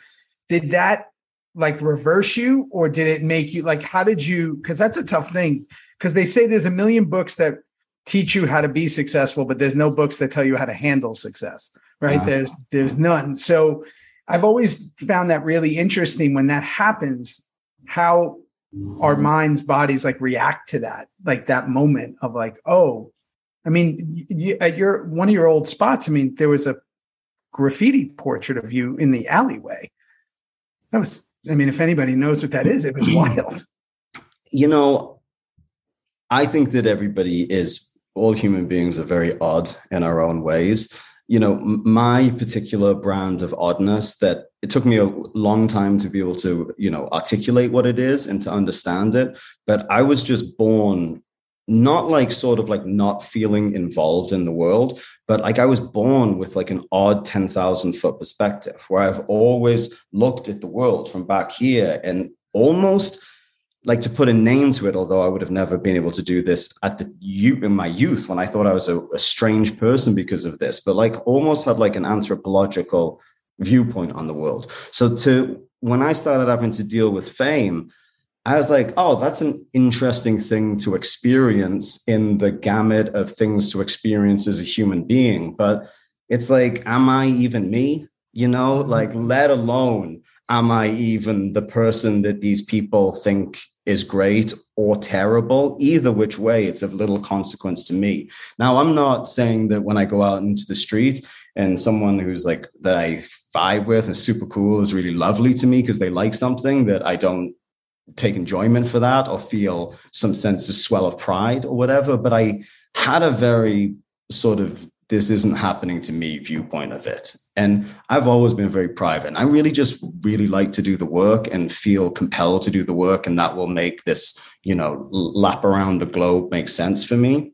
Did that like reverse you or did it make you like how did you because that's a tough thing. Because they say there's a million books that teach you how to be successful but there's no books that tell you how to handle success right? Wow. there's there's none. So i've always found that really interesting when that happens how our mm-hmm. minds bodies like react to that like that moment of like oh i mean you, at your one of your old spots i mean there was a graffiti portrait of you in the alleyway. That was i mean if anybody knows what that is it was mm-hmm. wild. You know, I think that everybody is, all human beings are very odd in our own ways. You know, my particular brand of oddness that it took me a long time to be able to, you know, articulate what it is and to understand it. But I was just born not like sort of like not feeling involved in the world, but like I was born with like an odd 10,000 foot perspective where I've always looked at the world from back here and almost like to put a name to it, although I would have never been able to do this at the youth in my youth when I thought I was a, a strange person because of this, but like almost had like an anthropological viewpoint on the world. So to when I started having to deal with fame, I was like, oh, that's an interesting thing to experience in the gamut of things to experience as a human being. But it's like, am I even me? You know, like, mm-hmm. let alone am I even the person that these people think is great or terrible? Either which way, it's of little consequence to me. Now, I'm not saying that when I go out into the street and someone who's like that I vibe with is super cool is really lovely to me because they like something that I don't take enjoyment for that or feel some sense of swell of pride or whatever. But I had a very sort of this isn't happening to me viewpoint of it. And I've always been very private. And I really just really like to do the work and feel compelled to do the work. And that will make this, you know, lap around the globe make sense for me.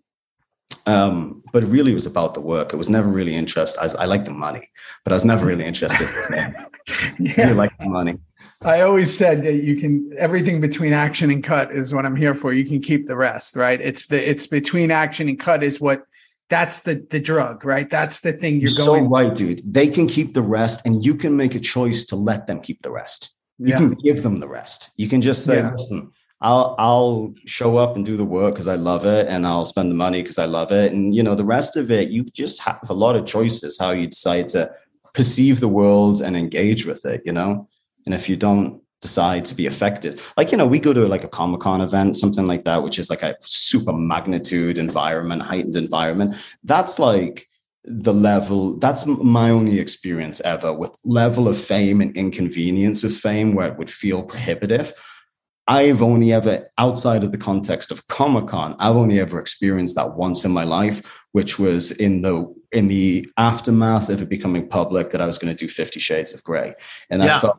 Um, but it really was about the work. It was never really interested. I, I like the money, but I was never really interested in it. I yeah really like the money. I always said that you can everything between action and cut is what I'm here for. You can keep the rest, right? It's the it's between action and cut is what that's the the drug, right? That's the thing you're, You're going. so right, dude. They can keep the rest, and you can make a choice to let them keep the rest. You yeah. can give them the rest. You can just say, Yeah. "Listen, I'll I'll show up and do the work because I love it, and I'll spend the money because I love it, and you know the rest of it. You just have a lot of choices how you decide to perceive the world and engage with it. You know, and if you don't decide to be affected. Like you know we go to like a comic-con event something like that which is like a super magnitude environment heightened environment. That's like the level that's my only experience ever with level of fame and inconvenience with fame where it would feel prohibitive. I've only ever outside of the context of comic-con i've only ever experienced that once in my life which was in the in the aftermath of it becoming public that i was going to do 50 shades of gray and Yeah. i felt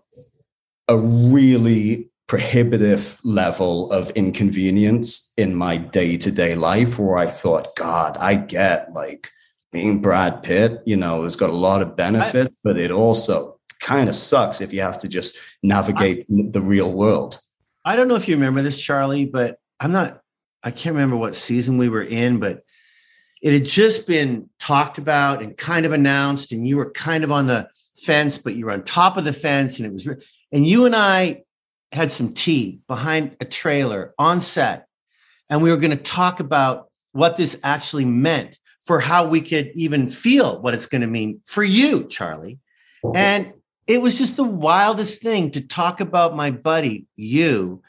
a really prohibitive level of inconvenience in my day-to-day life where i thought god i get like being brad pitt you know has got a lot of benefits but it also kind of sucks if you have to just navigate the real world. I don't know if you remember this, Charlie, but I'm not, I can't remember what season we were in, but it had just been talked about and kind of announced, and you were kind of on the fence, but you were on top of the fence, and it was, and you and I had some tea behind a trailer on set, and we were going to talk about what this actually meant for how we could even feel what it's going to mean for you, Charlie. And it was just the wildest thing to talk about my buddy, you,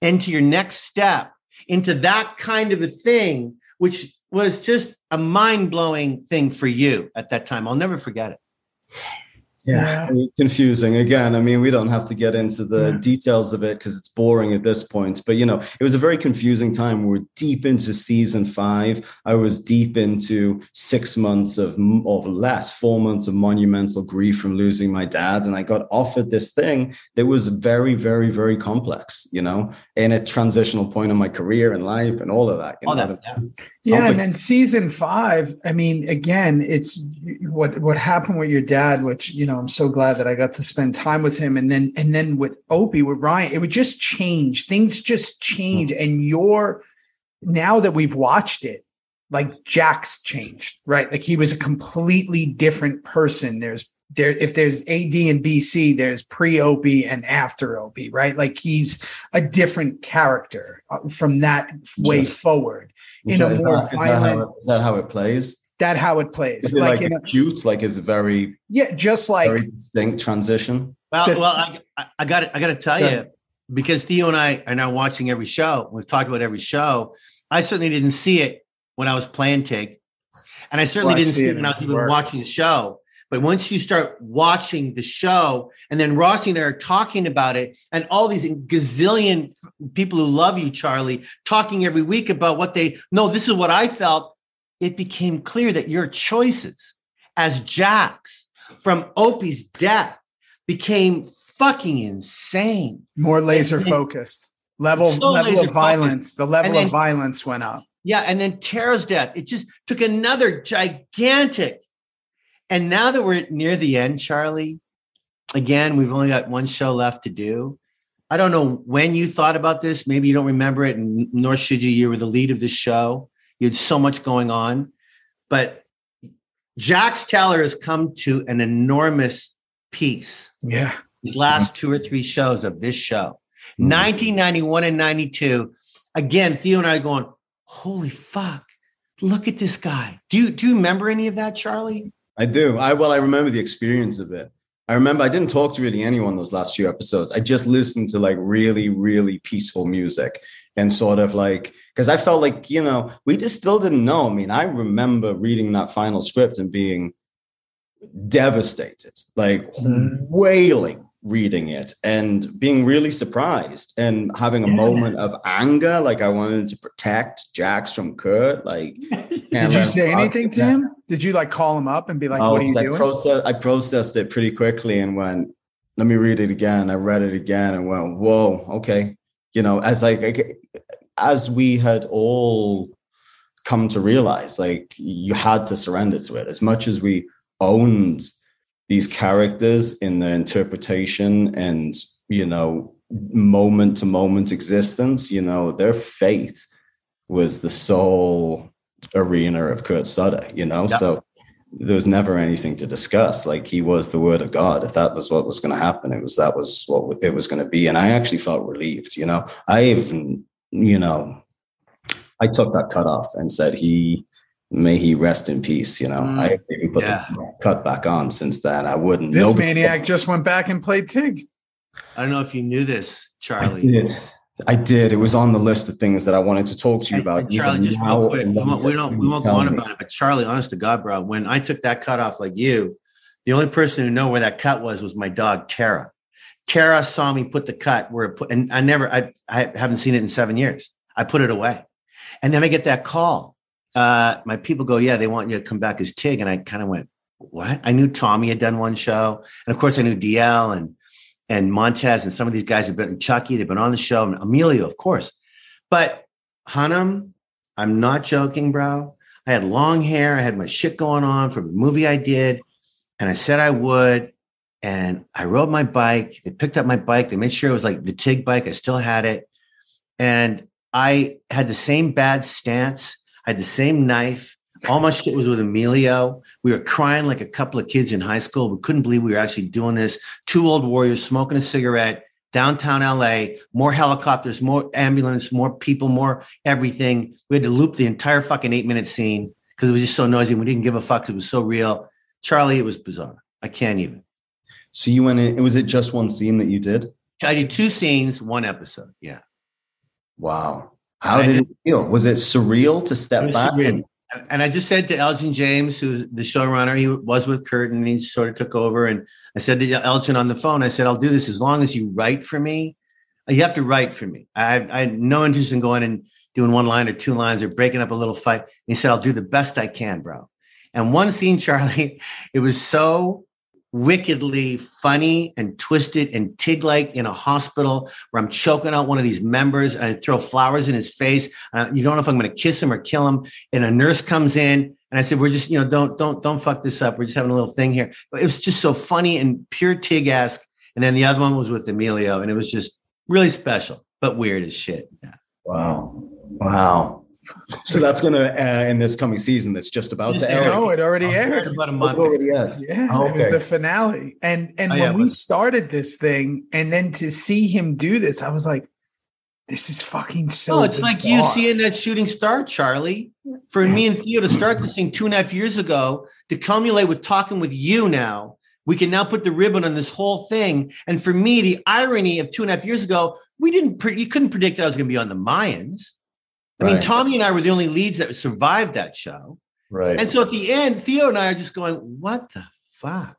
into your next step, into that kind of a thing, which was just a mind blowing thing for you at that time. I'll never forget it. Yeah. confusing again i mean we don't have to get into the Yeah. details of it because it's boring at this point but you know it was a very confusing time we were deep into season five i was deep into six months of m- or less four months of monumental grief from losing my dad and i got offered this thing that was very very very complex you know in a transitional point in my career and life and all of that you All know? that. Yeah. Yeah, and then season five. I mean, again, it's what what happened with your dad, which you know, I'm so glad that I got to spend time with him, and then and then with Opie, with Ryan, it would just change. Things just change, mm-hmm. and you're now that we've watched it, like Jack's changed, right? Like he was a completely different person. There's there if there's AD and BC, there's pre Opie and after Opie, right? Like he's a different character uh, from that way Yes. forward in a more that- is that how violent- it- is that how it plays that how it plays is it like, like, in a, acute like is very yeah just like very distinct transition Well, This- well, I, I- I got I got to tell Go you because Theo and I are now watching every show. We've talked about every show. I certainly didn't see it when I was playing Tig, and I certainly Well, didn't see see it it when I was even work. watching the show. But once you start watching the show, and then Rossi and I are talking about it, and all these gazillion people who love you, Charlie, talking every week about what they no, this is what I felt. It became clear that your choices as Jax from Opie's death became fucking insane. more laser then- focused level So level of violence the level then- of violence went up Yeah, and then Tara's death, it just took another gigantic. And now that we're near the end, Charlie, again, we've only got one show left to do. I don't know when you thought about this. Maybe you don't remember it, and nor should you. You were the lead of this show. You had so much going on. But Jax Teller has come to an enormous piece yeah these last two or three shows of this show. Mhm. 1991 and 92. Again, Theo and I are going, holy fuck, look at this guy. Do you do you remember any of that, Charlie? I do. I well, I remember the experience of it. I remember I didn't talk to really anyone those last few episodes. I just listened to like really, really peaceful music and sort of like because I felt like you know we just still didn't know. I mean, I remember reading that final script and being devastated, like Mhm. wailing reading it and being really surprised and having a Yeah. moment of anger like i wanted to protect jax from kurt like did you say anything to him did you like call him up and be like oh, what are you I doing process, I processed it pretty quickly and went, let me read it again. I read it again and went, whoa, okay. You know, as like like, as we had all come to realize, like you had to surrender to it. As much as we owned these characters in their interpretation and you know moment to moment existence, you know, their fate was the sole arena of Kurt Sutter, you know. Yeah. So there was never anything to discuss. Like he was the word of God. If that was what was going to happen, it was that was what it was going to be. And I actually felt relieved. You know, I even, you know, I took that cut off and said he may he rest in peace. You know, Mm. I even put Yeah. the cut back on since then. I wouldn't. this nobody- maniac just went back and played tig I don't know if you knew this, I Charlie. did. I did. It was on the list of things that I wanted to talk to you about. and Charlie, just real quick, we won't, we don't we won't go on me. about it. But Charlie, honest to God, bro, when I took that cut off like you, the only person who know where that cut was was my dog Tara. Tara saw me put the cut where it put, and I never, I, I haven't seen it in seven years. I put it away, and then I get that call. Uh, my people go, yeah, they want you to come back as Tig, and I kind of went, what? I knew Tommy had done one show, and of course I knew DL and and Montez and some of these guys have been Chucky, they've been on the show, and Emilio, of course. But Hunnam, I'm not joking, bro. I had long hair. I had my shit going on from the movie I did. And I said I would. And I rode my bike. They picked up my bike. They made sure it was like the TIG bike. I still had it. And I had the same bad stance. I had the same knife. All my shit was with Emilio. We were crying like a couple of kids in high school. We couldn't believe we were actually doing this. Two old warriors smoking a cigarette downtown LA, more helicopters, more ambulance, more people, more everything. We had to loop the entire fucking eight minute scene because it was just so noisy. We didn't give a fuck. It was so real. Charlie, it was bizarre. I can't even. So you went in. Was it just one scene that you did? I did two scenes, one episode. Yeah. Wow. How I did did- it feel? Was it surreal to step back? surreal. And, And And I just said to Elgin James, who's the showrunner, he was with Kurt and he sort of took over. And I said to Elgin on the phone, I said, I'll do this as long as you write for me. You have to write for me. I, I had no interest in going and doing one line or two lines or breaking up a little fight. And he said, I'll do the best I can, bro. And one scene, Charlie, it was so wickedly funny and twisted and tig like in a hospital where I'm choking out one of these members and I throw flowers in his face. Uh, you don't know if I'm going to kiss him or kill him. And a nurse comes in and I said, we're just, you know, don't, don't, don't fuck this up. We're just having a little thing here. But it was just so funny and pure tig esque. And then the other one was with Emilio and it was just really special, but weird as shit. Yeah. Wow. Wow. So that's going to uh, in this coming season. That's just about to air. No, it already oh, aired. About a month. Already aired. Yeah, oh, okay. it was the finale. And and oh, when yeah, we started this thing, and then to see him do this, I was like, "This is fucking so." Oh, it's bizarre. like you seeing that shooting star, Charlie. For me and Theo to start this thing two and a half years ago, to culminate with talking with you now, we can now put the ribbon on this whole thing. And for me, the irony of two and a half years ago, we didn't. Pre- you couldn't predict that I was going to be on the Mayans. I right. mean, Tommy and I were the only leads that survived that show. Right. And so at the end, Theo and I are just going, what the fuck?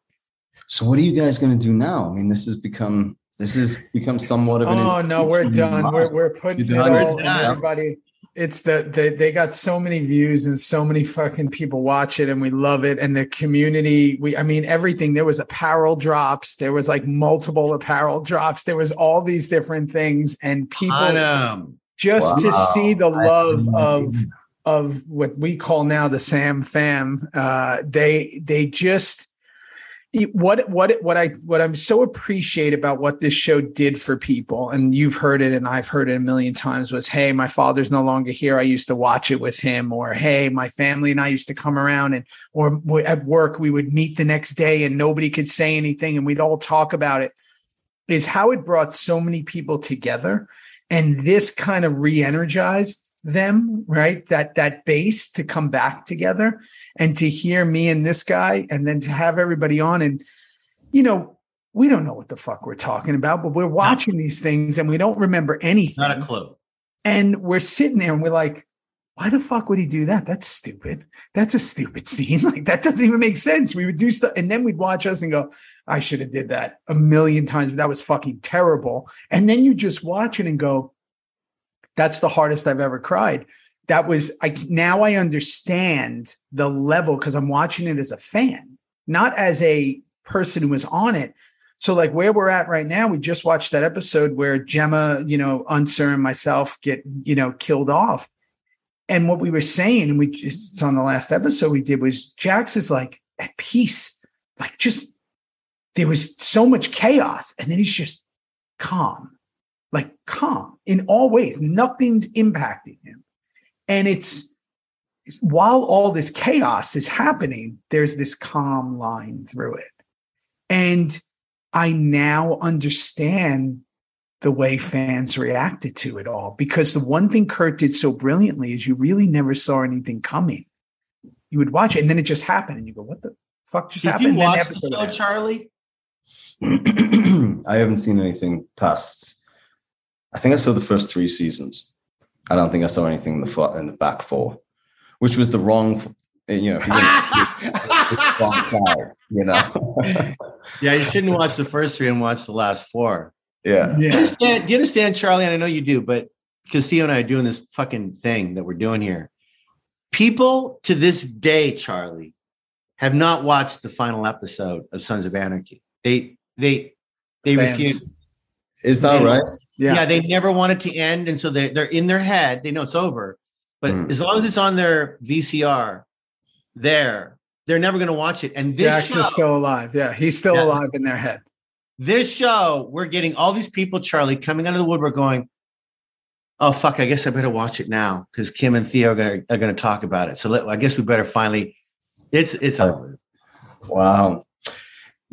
So what are you guys going to do now? I mean, this has become this has become somewhat of an. Oh no, we're done. We're we're putting it all everybody. It's the they they got so many views and so many fucking people watch it and we love it and the community. We I mean everything. There was apparel drops. There was like multiple apparel drops. There was all these different things and people just wow. to see the love of of what we call now the Sam fam. Uh, they they just what what what I what I'm so appreciate about what this show did for people, and you've heard it and I've heard it a million times was, hey, my father's no longer here. I used to watch it with him, or hey, my family and I used to come around and or at work we would meet the next day and nobody could say anything and we'd all talk about it. Is how it brought so many people together and this kind of re-energized them right? That that base to come back together and to hear me and this guy and then to have everybody on. And you know we don't know what the fuck we're talking about but we're watching these things and we don't remember anything not a clue. And we're sitting there and we're like why the fuck would he do that that's stupid that's a stupid scene like that doesn't even make sense we would do stuff and then we'd watch us and go i should have did that a million times but that was fucking terrible and then you just watch it and go that's the hardest I've ever cried. That was I now I understand the level because I'm watching it as a fan, not as a person who was on it. So like where we're at right now, we just watched that episode where Gemma, you know, Unser and myself get, you know, killed off. And what we were saying, and we just, on the last episode we did was Jax is like at peace, like just there was so much chaos, and then he's just calm like calm in all ways. Nothing's impacting him. And it's while all this chaos is happening, there's this calm line through it. And I now understand the way fans reacted to it all because the one thing Kurt did so brilliantly is you really never saw anything coming. You would watch it and then it just happened and you go, what the fuck just did happened? You watch the show, Charlie? I haven't seen anything past I think I saw the first three seasons. I don't think I saw anything in the in the back four, which was the wrong, eh, you know, wrong side, you know. yeah, you shouldn't watch the first three and watch the last four. Yeah. yeah. Do, you understand, do you understand, Charlie? And I know you do, but because Theo and I are doing this fucking thing that we're doing here, people to this day, Charlie, have not watched the final episode of Sons of Anarchy. They they they Fans. refuse. Is that right? Yeah. yeah, they never want it to end, and so they they're in their head. They know it's over, but mm. as long as it's on their VCR, there they're never going to watch it. And this Jax show, is still alive. Yeah, he's still yeah. alive in their head. This show, we're getting all these people, Charlie, coming out of the woodwork, going, "Oh fuck, I guess I better watch it now because Kim and Theo are going to are to talk about it." So let, I guess we better finally. It's it's over. Wow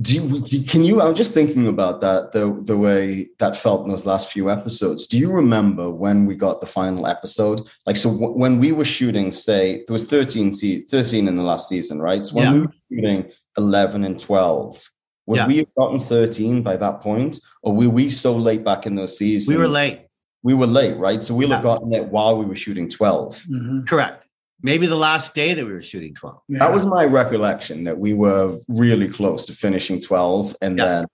do you, can you i'm just thinking about that the the way that felt in those last few episodes do you remember when we got the final episode like so w- when we were shooting say there was 13 se- 13 in the last season right so when yeah. we were shooting 11 and 12 would yeah. we have gotten 13 by that point or were we so late back in those seasons we were late we were late right so we'll yeah. have gotten it while we were shooting 12 mm-hmm. correct Maybe the last day that we were shooting 12. That was my recollection that we were really close to finishing 12 and Yeah. then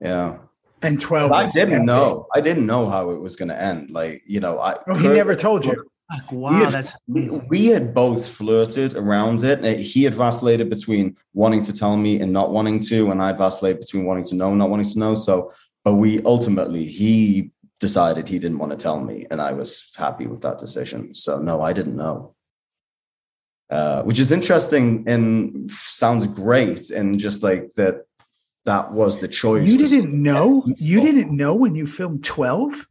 yeah. and 12. I didn't epic. know. I didn't know how it was going to end. Like, you know, I Oh, he never told you. Fuck, We wow, had- that's we, amazing. we had both flirted around it. He had vacillated between wanting to tell me and not wanting to, and I'd vacillated between wanting to know and not wanting to know. So, but we ultimately he decided he didn't want to tell me, and I was happy with that decision. So, no, I didn't know. Uh, which is interesting and sounds great, and just like that, that was the choice. You didn't know? You didn't know when you filmed 12?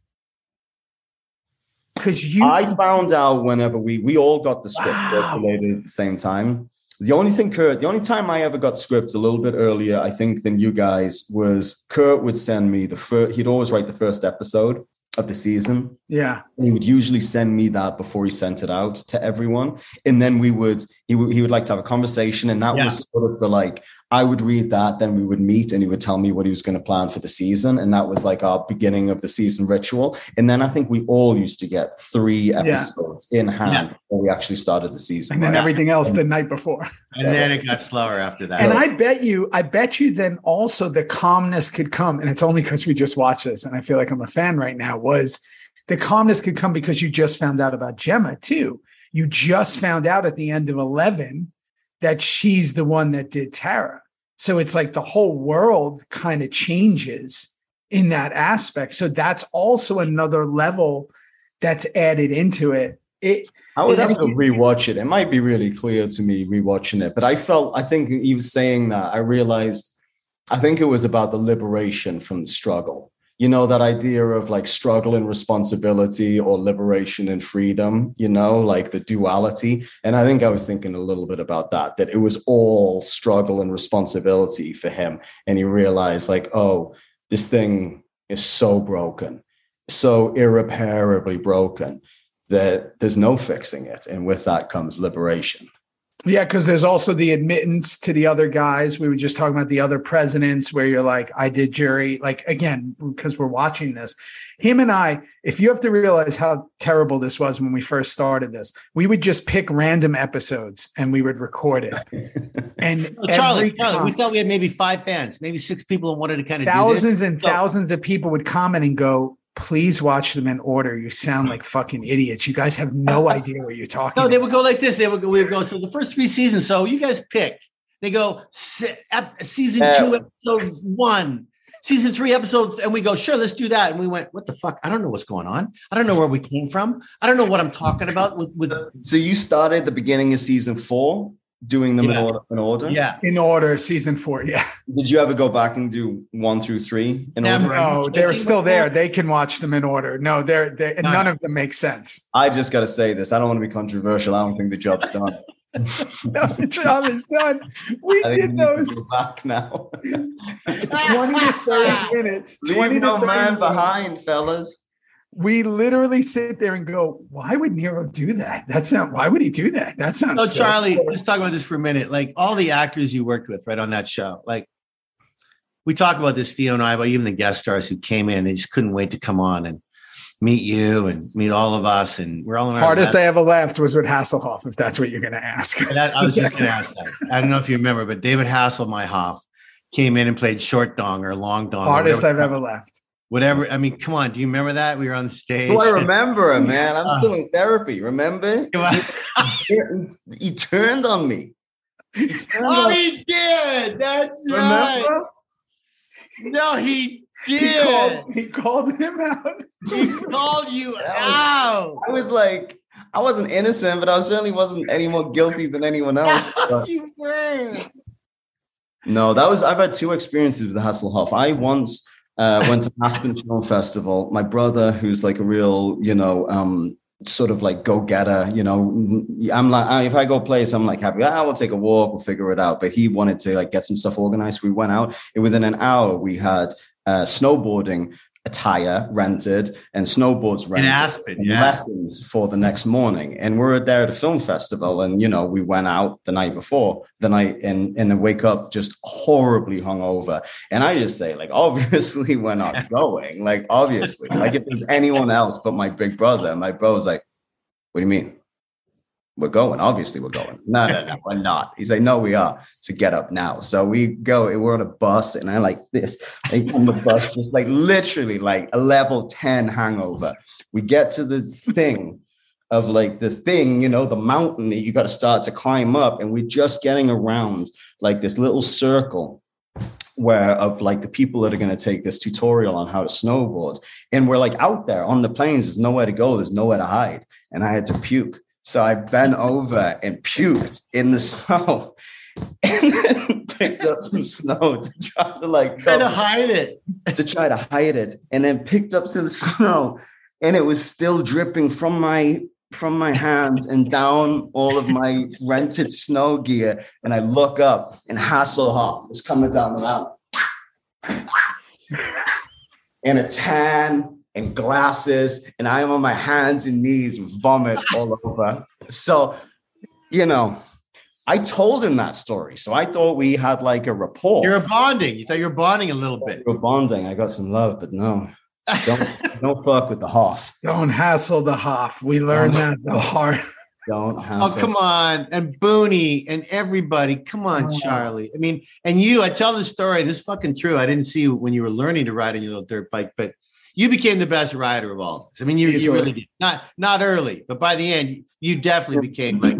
Because you I found out whenever we we all got the script Wow. at the same time. The only thing, Kurt, the only time I ever got scripts a little bit earlier, I think, than you guys was Kurt would send me the first. He'd always write the first episode of the season. Yeah. And he would usually send me that before he sent it out to everyone, and then we would he would he would like to have a conversation, and that Yeah. was sort of the like I would read that, then we would meet, and he would tell me what he was going to plan for the season, and that was like our beginning of the season ritual. And then I think we all used to get three episodes in hand when we actually started the season. And then everything else the night before. And then it got slower after that. And I bet you, I bet you then also the calmness could come, and it's only because we just watched this, and I feel like I'm a fan right now, was the calmness could come because you just found out about Gemma too. You just found out at the end of 11 that she's the one that did Tara. So it's like the whole world kind of changes in that aspect. So that's also another level that's added into it. It I would Yeah, have to rewatch it. It might be really clear to me rewatching it, but I felt, I think even saying that, I realized, I think it was about the liberation from the struggle. You know, that idea of like struggle and responsibility or liberation and freedom, you know, like the duality. And I think I was thinking a little bit about that, that it was all struggle and responsibility for him. And he realized, like, oh, this thing is so broken, so irreparably broken that there's no fixing it. And with that comes liberation. Yeah, because there's also the admittance to the other guys. We were just talking about the other presidents where you're like, I did jury. Like, again, because we're watching this. Him and I, if you have to realize how terrible this was when we first started this, we would just pick random episodes and we would record it. And Oh, Charlie, every Charlie, we thought we had maybe five fans, maybe six people who wanted to kind of thousands and So- thousands of people would comment and go, please watch them in order. You sound like fucking idiots. You guys have no idea what you're talking No, they about. would go like this. They would go, we would go, so the first three seasons. So you guys pick. They go ep- season Yeah. two, episode one, season three, episodes, and we go, sure, let's do that. And we went, what the fuck? I don't know what's going on. I don't know where we came from. I don't know what I'm talking about with, with So you started the beginning of season four, doing them in order. In order. yeah. In order, season four. Yeah. Did you ever go back and do one through three in Never. order? No, they're still there. They can watch them in order. No, they're, they're and none of them make sense. I just got to say this. I don't want to be controversial. I don't think the job's done. No, the job is done. We I did need to those go back now. 20 to 30 minutes. 20 Leave to no 30 man minutes. behind, fellas. We literally sit there and go, why would Nero do that? That's not, why would he do that? That sounds So Charlie, let's talk about this for a minute. Like all the actors you worked with, right on that show. Like we talk about this, Theo and I, but even the guest stars who came in, they just couldn't wait to come on and meet you and meet all of us. And we're all in our Hardest I ever laughed was with Hasselhoff, if that's what you're going to ask. That- I was just going to ask that. I don't know if you remember, but David Hasselhoff came in and played short dong or long dong. Hardest I've ever laughed. Whatever. I mean, come on. Do you remember that? We were on stage. Oh, I remember him, man. I'm still in therapy. Remember? He turned, he turned on me. He turned Oh, on- he did. That's right. No, he He did. called, he called him out. He called you That was- out. I was like, I wasn't innocent, but I certainly wasn't any more guilty than anyone else. You were. no, that was I've had two experiences with the Hasselhoff. I once uh, went to Aspen Film Festival. My brother, who's like a real, you know, um, sort of like go getter, you know, I'm like, if I go place, I'm like happy. Ah, we'll take a walk, we'll figure it out. But he wanted to like get some stuff organized. We went out, and within an hour, we had uh, snowboarding attire rented and snowboards In rented. Aspen, and yeah. lessons for the next morning. And we were there at a film festival, and you know, we went out the night before the night and and then wake up just horribly hungover. And I just say, like, obviously we're not going. Like, obviously, like if there's anyone else but my big brother, my bro was like, What do you mean? We're going. Obviously, we're going. No, no, no, we're not. He's like, no, we are. So get up now. So we go. We're on a bus, and I like this. Like on the bus, just like literally like a level ten hangover. We get to the thing of like the thing, you know, the mountain that you got to start to climb up, and we're just getting around like this little circle where of like the people that are going to take this tutorial on how to snowboard and we're like out there on the plains there's nowhere to go there's nowhere to hide and i had to puke so I bent over and puked in the snow and then picked up some snow to try to like try to hide it. to try to hide it. And then picked up some snow and it was still dripping from my from my hands and down all of my rented snow gear. And I look up and Hasselhoff is coming down the mountain. And a tan and glasses, and I am on my hands and knees, vomit all over. So, you know, I told him that story. So I thought we had like a rapport. You're bonding. You thought you're bonding a little bit. We're bonding. I got some love, but no. Don't don't fuck with the Hoff. Don't hassle the Hoff. We learned that the hard. Don't oh, hassle. Oh, come on. And Booney and everybody. Come on, Oh. Charlie. I mean, and you, I tell the story. This is fucking true. I didn't see you when you were learning to ride on your little dirt bike, but you became the best rider of all. of us. I mean, you, you really did. Not not early, but by the end, you definitely became like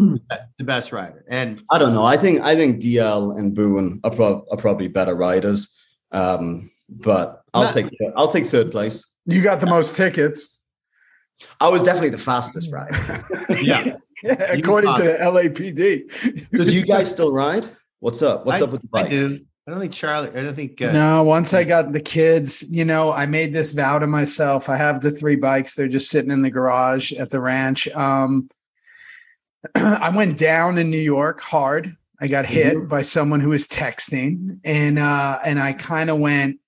the best rider. And I don't know. I think I think DL and Boone are, prob- are probably better riders. Um, but I'll Not- take I'll take third place. You got the most tickets. I was definitely the fastest rider. yeah, according to the LAPD. so do you guys still ride? What's up? What's I- up with the I bikes? I don't think Charlie. I don't think. Uh, No, once I got the kids, you know, I made this vow to myself. I have the three bikes; they're just sitting in the garage at the ranch. Um, I went down in New York hard. I got hit by someone who was texting, and uh, and I kind of went,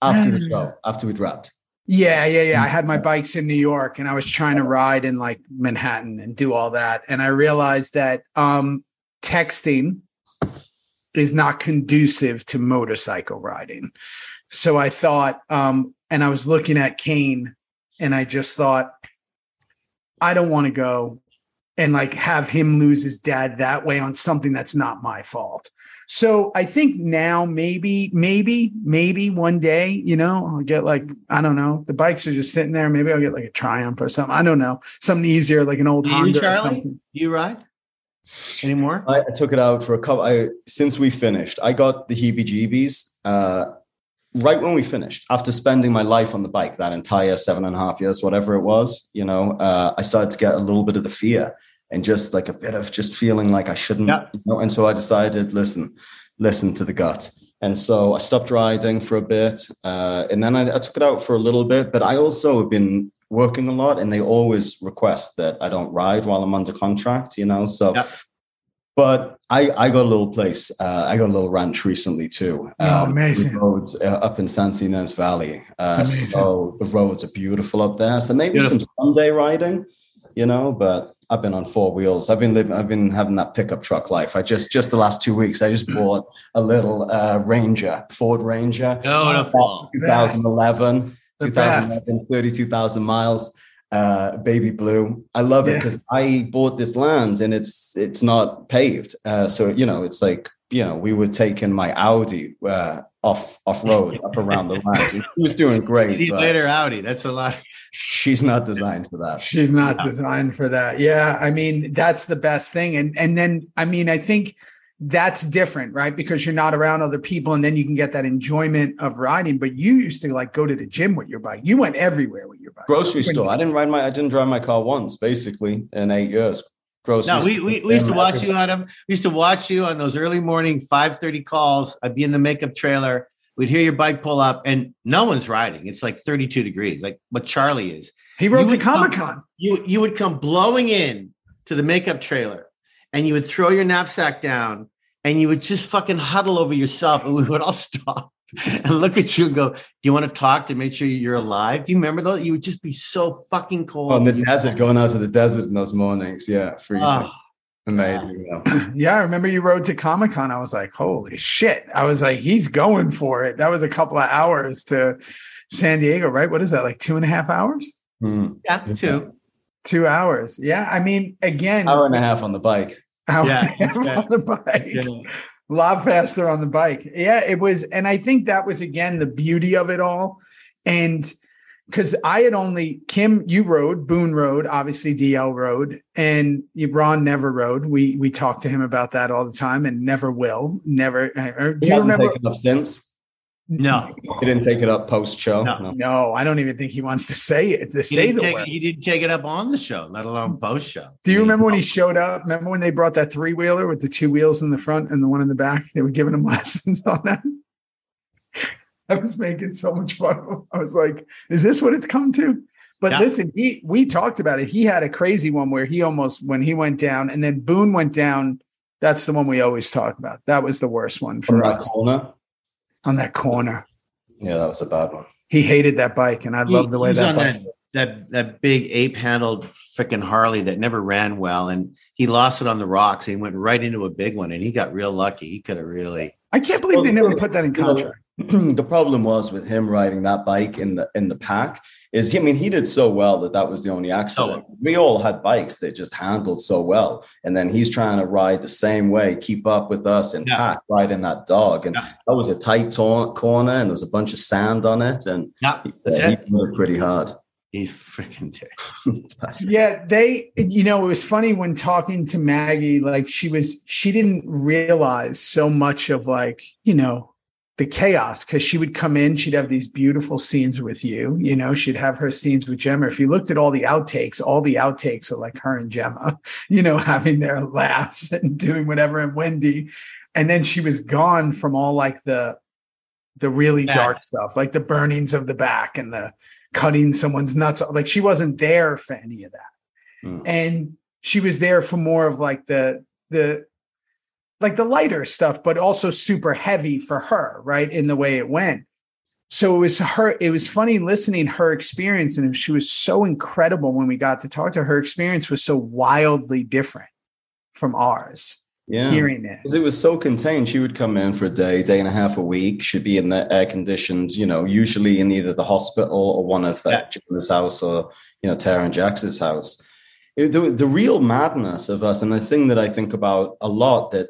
After the show, after we dropped. yeah, yeah, yeah. I had my bikes in New York, and I was trying to ride in like Manhattan and do all that, and I realized that um, texting is not conducive to motorcycle riding. So I thought, um, and I was looking at Kane, and I just thought, I don't want to go and like have him lose his dad that way on something that's not my fault. So I think now maybe, maybe, maybe one day, you know, I'll get like, I don't know, the bikes are just sitting there. Maybe I'll get like a Triumph or something. I don't know, something easier, like an old Do you, Honda or Charlie? something. You ride anymore? I, I took it out for a couple. I since we finished, I got the heebie-jeebies uh, right when we finished. After spending my life on the bike that entire seven and a half years, whatever it was, you know, uh, I started to get a little bit of the fear and just like a bit of just feeling like I shouldn't. Yeah. You know? And so I decided, listen, listen to the gut. And so I stopped riding for a bit, uh, and then I, I took it out for a little bit. But I also have been working a lot, and they always request that I don't ride while I'm under contract. You know, so. Yeah. But I, I got a little place. Uh, I got a little ranch recently too. Oh, amazing. Roads uh, up in San Ynez Valley. Uh, so the roads are beautiful up there. So maybe Beautiful. some Sunday riding, you know. But I've been on four wheels. I've been living. I've been having that pickup truck life. I just just the last two weeks. I just bought a little uh, Ranger, Ford Ranger, no, 2011, The best. 2011, 32,000 miles. Uh, baby blue. I love it because I bought this land and it's it's not paved. Uh, so you know, it's like you know, we were taking my Audi uh, off off road up around the land. And She was doing great. See later, Audi. That's a lot. She's not designed for that. She's not designed for that. Yeah, I mean that's the best thing, and and then I mean I think that's different, right? Because you're not around other people, and then you can get that enjoyment of riding. But you used to like go to the gym with your bike. You went everywhere with your bike. Grocery When- store. I didn't ride my. I didn't drive my car once, basically, in eight years. Grocery. No, we, store, we, we used to watch everything. you, Adam. We used to watch you on those early morning 5:30 calls. I'd be in the makeup trailer. We'd hear your bike pull up, and no one's riding. It's like 32 degrees, like what Charlie is. He rode You to Comic Con. You you would come blowing in to the makeup trailer, and you would throw your knapsack down, and you would just fucking huddle over yourself, and we would all stop and look at you and go, "Do you want to talk to make sure you're alive?" Do you remember those? You would just be so fucking cold. Oh, in the You- desert, going out to the desert in those mornings. Yeah, freezing. Oh, Amazing. yeah. Yeah, I remember you rode to Comic Con. I was like, holy shit! I was like, he's going for it. That was a couple of hours to San Diego, right? What is that? Like two and a half hours? Hmm. yeah, two. Two hours. Yeah. I mean, again, Hour and a half on the bike. Hour Yeah, and a on the bike. A lot faster on the bike. Yeah, it was. And I think that was again the beauty of it all. And because I had only Kim, you rode, Boone rode, obviously DL rode, and Ron never rode. We we talked to him about that all the time and never will. Never. uh, Do He you hasn't remember? taken up since. No, He didn't take it up post show. No. No. No, I don't even think he wants to say it. To he say didn't, the take, word. he didn't take it up on the show, let alone post show. Do you remember when he showed up? Remember when they brought that three wheeler with the two wheels in the front and the one in the back? They were giving him lessons on that. I was making so much fun. I was like, "Is this what it's come to?" But Yeah. listen, he we talked about it. He had a crazy one where he almost when he went down, and then Boone went down. That's the one we always talk about. That was the worst one for that us corner. On that corner. Yeah, that was a bad one. He hated that bike, and I love the way that on bike. that, that that big ape handled freaking Harley that never ran well, and he lost it on the rocks. And he went right into a big one, and he got real lucky. He could have really. I can't believe Well, they never put that in contract. the problem was with him riding that bike in the in the pack is I mean he did so well that that was the only accident. We all had bikes that just handled so well, and then he's trying to ride the same way, keep up with us in Yeah. pack, riding that dog, and Yeah. that was a tight tor- corner, and there was a bunch of sand on it, and Yeah, that's uh, he it. worked pretty hard. He's freaking. Yeah, they, you know, it was funny when talking to Maggie, like she was, she didn't realize so much of like, you know, the chaos because she would come in, she'd have these beautiful scenes with you, you know, she'd have her scenes with Gemma. If you looked at all the outtakes, all the outtakes are like her and Gemma, you know, having their laughs and doing whatever, and Wendy. And then she was gone from all like the, the really Yeah. dark stuff, like the burnings of the back and the cutting someone's nuts. Like she wasn't there for any of that Mm. and she was there for more of like the the like the lighter stuff but also super heavy for her right in the way it went so it was her it was funny listening her experience and she was so incredible when we got to talk to her her experience was so wildly different from ours Yeah. hearing it Because it was so contained. She would come in for a day, day and a half a week. She'd be in the air conditioned, you know, usually in either the hospital or one of the Yeah. Gem's house or, you know, Tara and Jax's house. It- the, the real madness of us, and the thing that I think about a lot that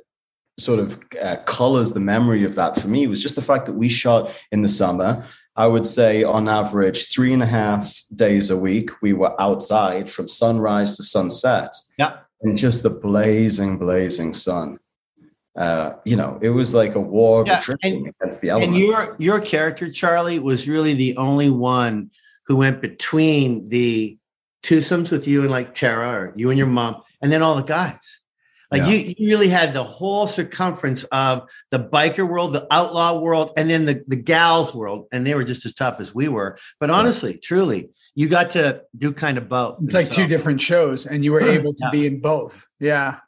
sort of uh, colors the memory of that for me was just the fact that we shot in the summer. I would say on average, three and a half days a week, we were outside from sunrise to sunset Yeah. and just the blazing, blazing sun. Uh, you know, it was like a war of Yeah, attrition against the And your your character, Charlie, was really the only one who went between the twosomes with you and like Tara or you and your mom, and then all the guys. Like Yeah. you, you really had the whole circumference of the biker world, the outlaw world, and then the, the gals world. And they were just as tough as we were. But honestly, truly, you got to do kind of both. it's like two different shows and you were able to Yeah. be in both yeah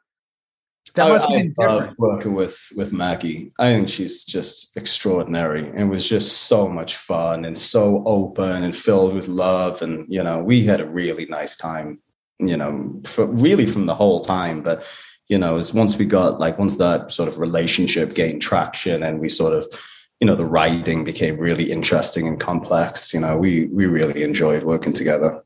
that I- must have I been love different working with with Maggie. I think she's just extraordinary. It was just so much fun and so open and filled with love. And you know, we had a really nice time. You know, for really from the whole time. But you know, as once we got like once that sort of relationship gained traction and we sort of you know the writing became really interesting and complex you know we we really enjoyed working together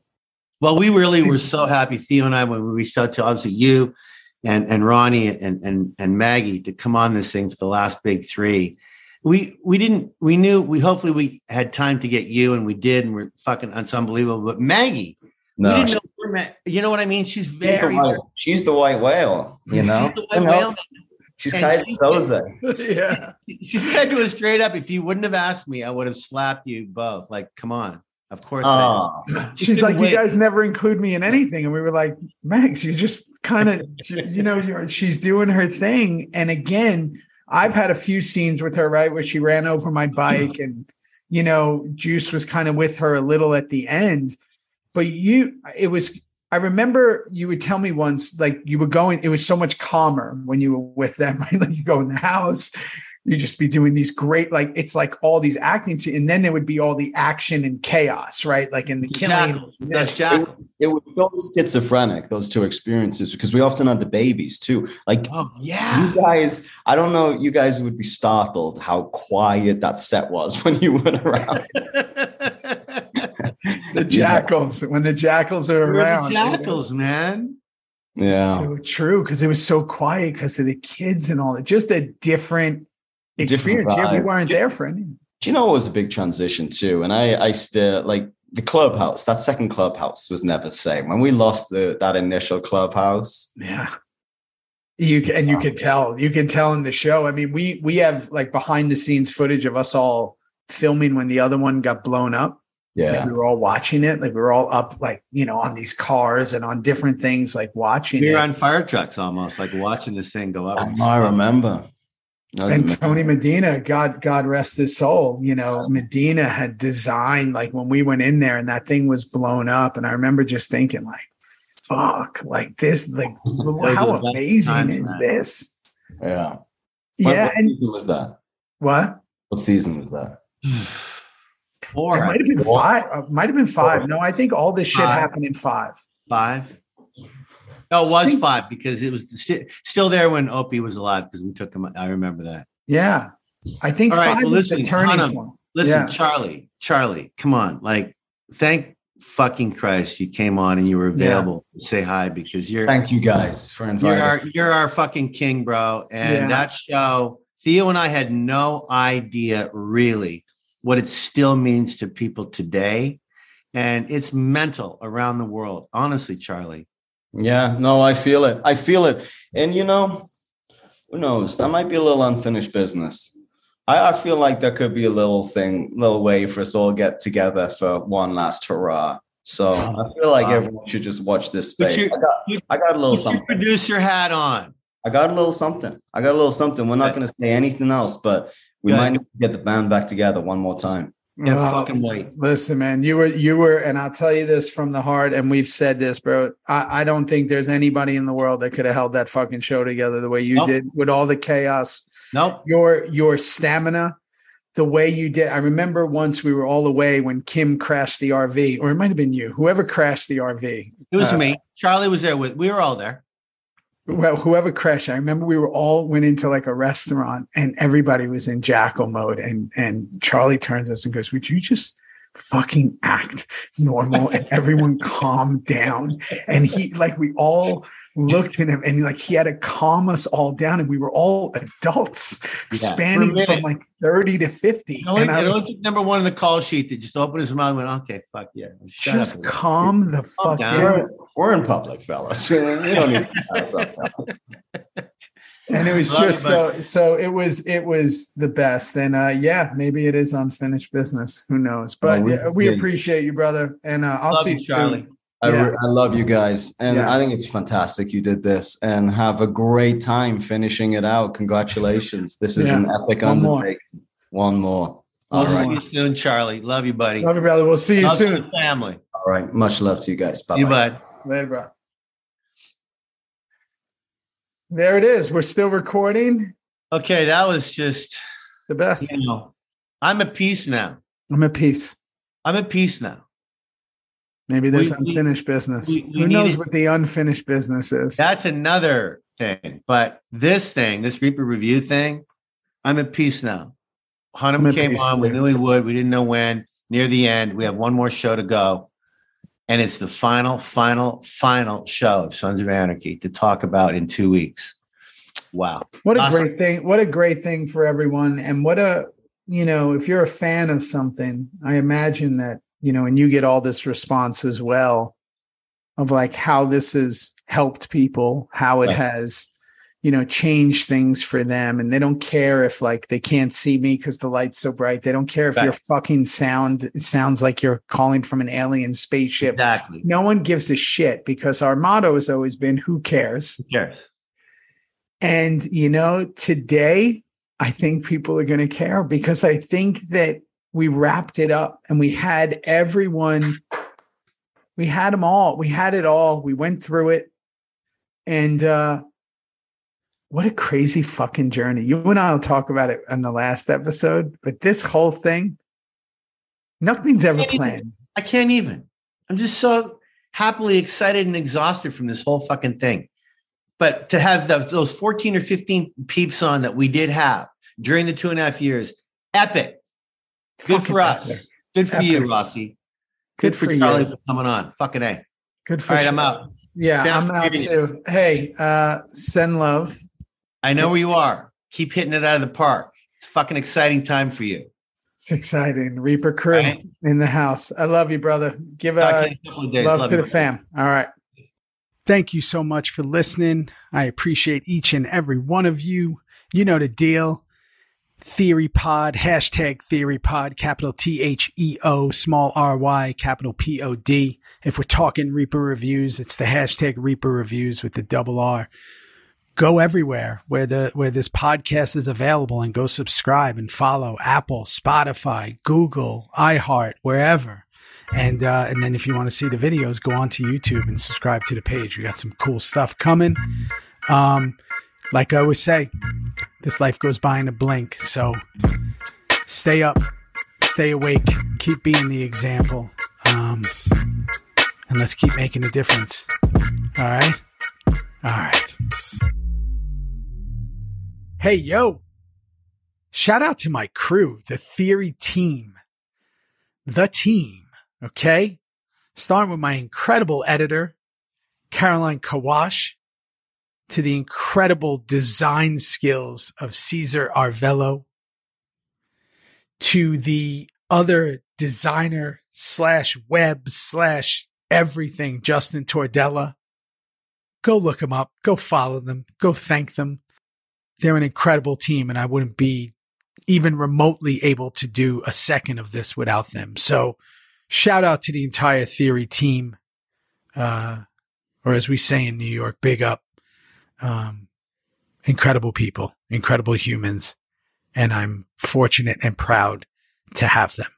Well, we really were so happy, Theo and I, when we reached out to obviously you and and Ronnie and and and Maggie to come on this thing for the last big three. We we didn't we knew we hopefully we had time to get you and we did and we're fucking it's unbelievable. But Maggie, we no didn't know where you know what I mean? She's she's, the very white, she's the white whale you know She's the You white know? whale. she's And Keyser she- Soze. yeah She said to us straight up, if you wouldn't have asked me, I would have slapped you both. Like, come on. Of course I Oh, She's like, wait. you guys never include me in anything, and we were like, Max, you just kind of, you know, you're, she's doing her thing. And again, I've had a few scenes with her, right, where she ran over my bike, and you know, Juice was kind of with her a little at the end. But you, it was. I remember you would tell me once, like you were going. It was so much calmer when you were with them. Right? Like you go in the house, you just be doing these great, like it's like all these acting scenes, and then there would be all the action and chaos, right? Like in the killing. Jackals. That's Jack. it was so schizophrenic those two experiences because we often had the babies too like Oh yeah. you guys i don't know you guys would be startled how quiet that set was when you went around the jackals when the jackals are We're the around. jackals, man. Yeah. So true because it was so quiet because of the kids and all that. Just a different Different experience. yeah, we weren't there for any. Do you know it was a big transition too? And I, I still like the clubhouse. That second clubhouse was never the same. When we lost the that initial clubhouse, Yeah. You can, and you can tell, you can tell in the show. I mean, we we have like behind the scenes footage of us all filming when the other one got blown up. Like, yeah, we were all watching it. Like we were all up, like you know, on these cars and on different things, like watching We it. were on fire trucks almost, like watching this thing go up. Oh, I, I remember. And amazing. Tony Medina, God, God rest his soul. You know, Medina had designed like when we went in there and that thing was blown up. And I remember just thinking, like, fuck, like this, like how are the best amazing is man. this? yeah. What- Yeah, what and season was that? what? What season was that? Four, It might have been Four? five. Uh, might have been five. No, I think all this shit Five. happened in five. five. Oh, it was think- five because it was sti- still there when Opie was alive because we took him. I remember that. Yeah, I think All right, five well, is the turning Hunnam, point. Listen, Yeah. Charlie, Charlie, come on. Like, thank fucking Christ you came on and you were Yeah. available to say hi because you're Thank you guys for you're inviting. our you're our fucking king, bro. And Yeah. that show, Theo and I had no idea really what it still means to people today. And it's mental around the world. Honestly, Charlie. Yeah, no, I feel it. I feel it. And you know, who knows? That might be a little unfinished business. I, I feel like there could be a little thing, little way for us all get together for one last hurrah. So I feel like everyone should just watch this space. you- I got, you- I got a little something. producer hat on. I got a little something. I got a little something. We're not going to say anything else, but we Good. might need to get the band back together one more time. Yeah, Well, fucking wait. Listen, man, you were you were, and I'll tell you this from the heart, and we've said this, bro. I, I don't think there's anybody in the world that could have held that fucking show together the way you Nope. did with all the chaos. Nope. Your your stamina, the way you did. I remember once we were all away when Kim crashed the RV, or it might have been you, whoever crashed the RV. It was Uh, me. Charlie was there with. We were all there. Well, whoever crashed, I remember we were all went into like a restaurant and everybody was in jackal mode. And and Charlie turns us and goes, Would you just fucking act normal and everyone calm down? And he like we all looked at him and like he had to calm us all down. And we were all adults Yeah, spanning from like 30 to 50. It only, and I it was only took number one in the call sheet that just opened his mouth and went, okay, fuck yeah. Shut just up. calm the fuck down. down. We're, we're in public, fellas. We don't need to have and it was Love you, just so so it was it was the best and uh yeah maybe it is unfinished business who knows but we yeah, we appreciate you brother and uh i'll Love see you, you Charlie. soon I, Yeah. re- I love you guys, and Yeah. I think it's fantastic you did this, and have a great time finishing it out. Congratulations! This is Yeah. an epic One more. undertaking. One more. We'll All see you soon, Charlie. Love you, buddy. love you brother we'll see you Love soon family. all right. Much love to you guys. Bye. You, bud. later bro there it is we're still recording Okay, that was just, the best you know, I'm at peace now. i'm at peace I'm at peace now. Maybe there's We- we- unfinished business we- we who knows what the unfinished business is That's another thing. But this thing, this Reaper review thing, I'm at peace now. Hunnam came on. We knew he would. We didn't know when. Near the end, we have one more show to go. And it's the final, final, final show of Sons of Anarchy to talk about in two weeks. Wow. What a Awesome. great thing. What a great thing for everyone. And what a, you know, if you're a fan of something, I imagine that, you know, and you get all this response as well of like how this has helped people, how it Right. has, you know, changed things for them. And they don't care if like they can't see me because the light's so bright. They don't care if Right. your fucking sound sounds like you're calling from an alien spaceship. Exactly. No one gives a shit because our motto has always been who cares? Who cares? And, you know, today I think people are going to care because I think that we wrapped it up and we had everyone, we had them all. We had it all. We went through it. And, uh, what a crazy fucking journey. You and I will talk about it in the last episode, but this whole thing, nothing's ever planned. I can't even. I'm just so happily excited and exhausted from this whole fucking thing. But to have those, those 14 or 15 peeps on that we did have during the two and a half years, epic. Good Fucking for us. epic. Good for you, Rossi. Good, Good for, for Charlie you. for coming on. Fucking A. Good for All right, you. I'm out. Yeah, Down I'm out too. Hey, uh, send love. I know where you are. Keep hitting it out of the park. It's a fucking exciting time for you. It's exciting. Reaper crew Right. in the house. I love you, brother. Give uh, to you in a couple of days. love, Love to you. the fam. All right. Thank you so much for listening. I appreciate each and every one of you. You know the deal. Theory Pod, hashtag Theory Pod, capital T H E O, small R Y, capital P O D. If we're talking Reaper reviews, it's the hashtag Reaper reviews with the double R. Go everywhere where the where this podcast is available and go subscribe and follow Apple, Spotify, Google, iHeart, wherever. And uh, and then if you want to see the videos, go on to YouTube and subscribe to the page. We got some cool stuff coming. Um, like I always say, this life goes by in a blink. So stay up, stay awake, keep being the example, um, and let's keep making a difference. All right, all right. Hey yo! Shout out to my crew, the Theory team, the team. Okay, starting with my incredible editor, Caroline Kawash to the incredible design skills of Caesar Arvello, to the other designer slash web slash everything, Justin Tordella. Go look them up. Go follow them. Go thank them. They're an incredible team, and I wouldn't be even remotely able to do a second of this without them. So, shout out to the entire Theory team. Uh, or as we say in New York, big up um, incredible people, incredible humans, and I'm fortunate and proud to have them.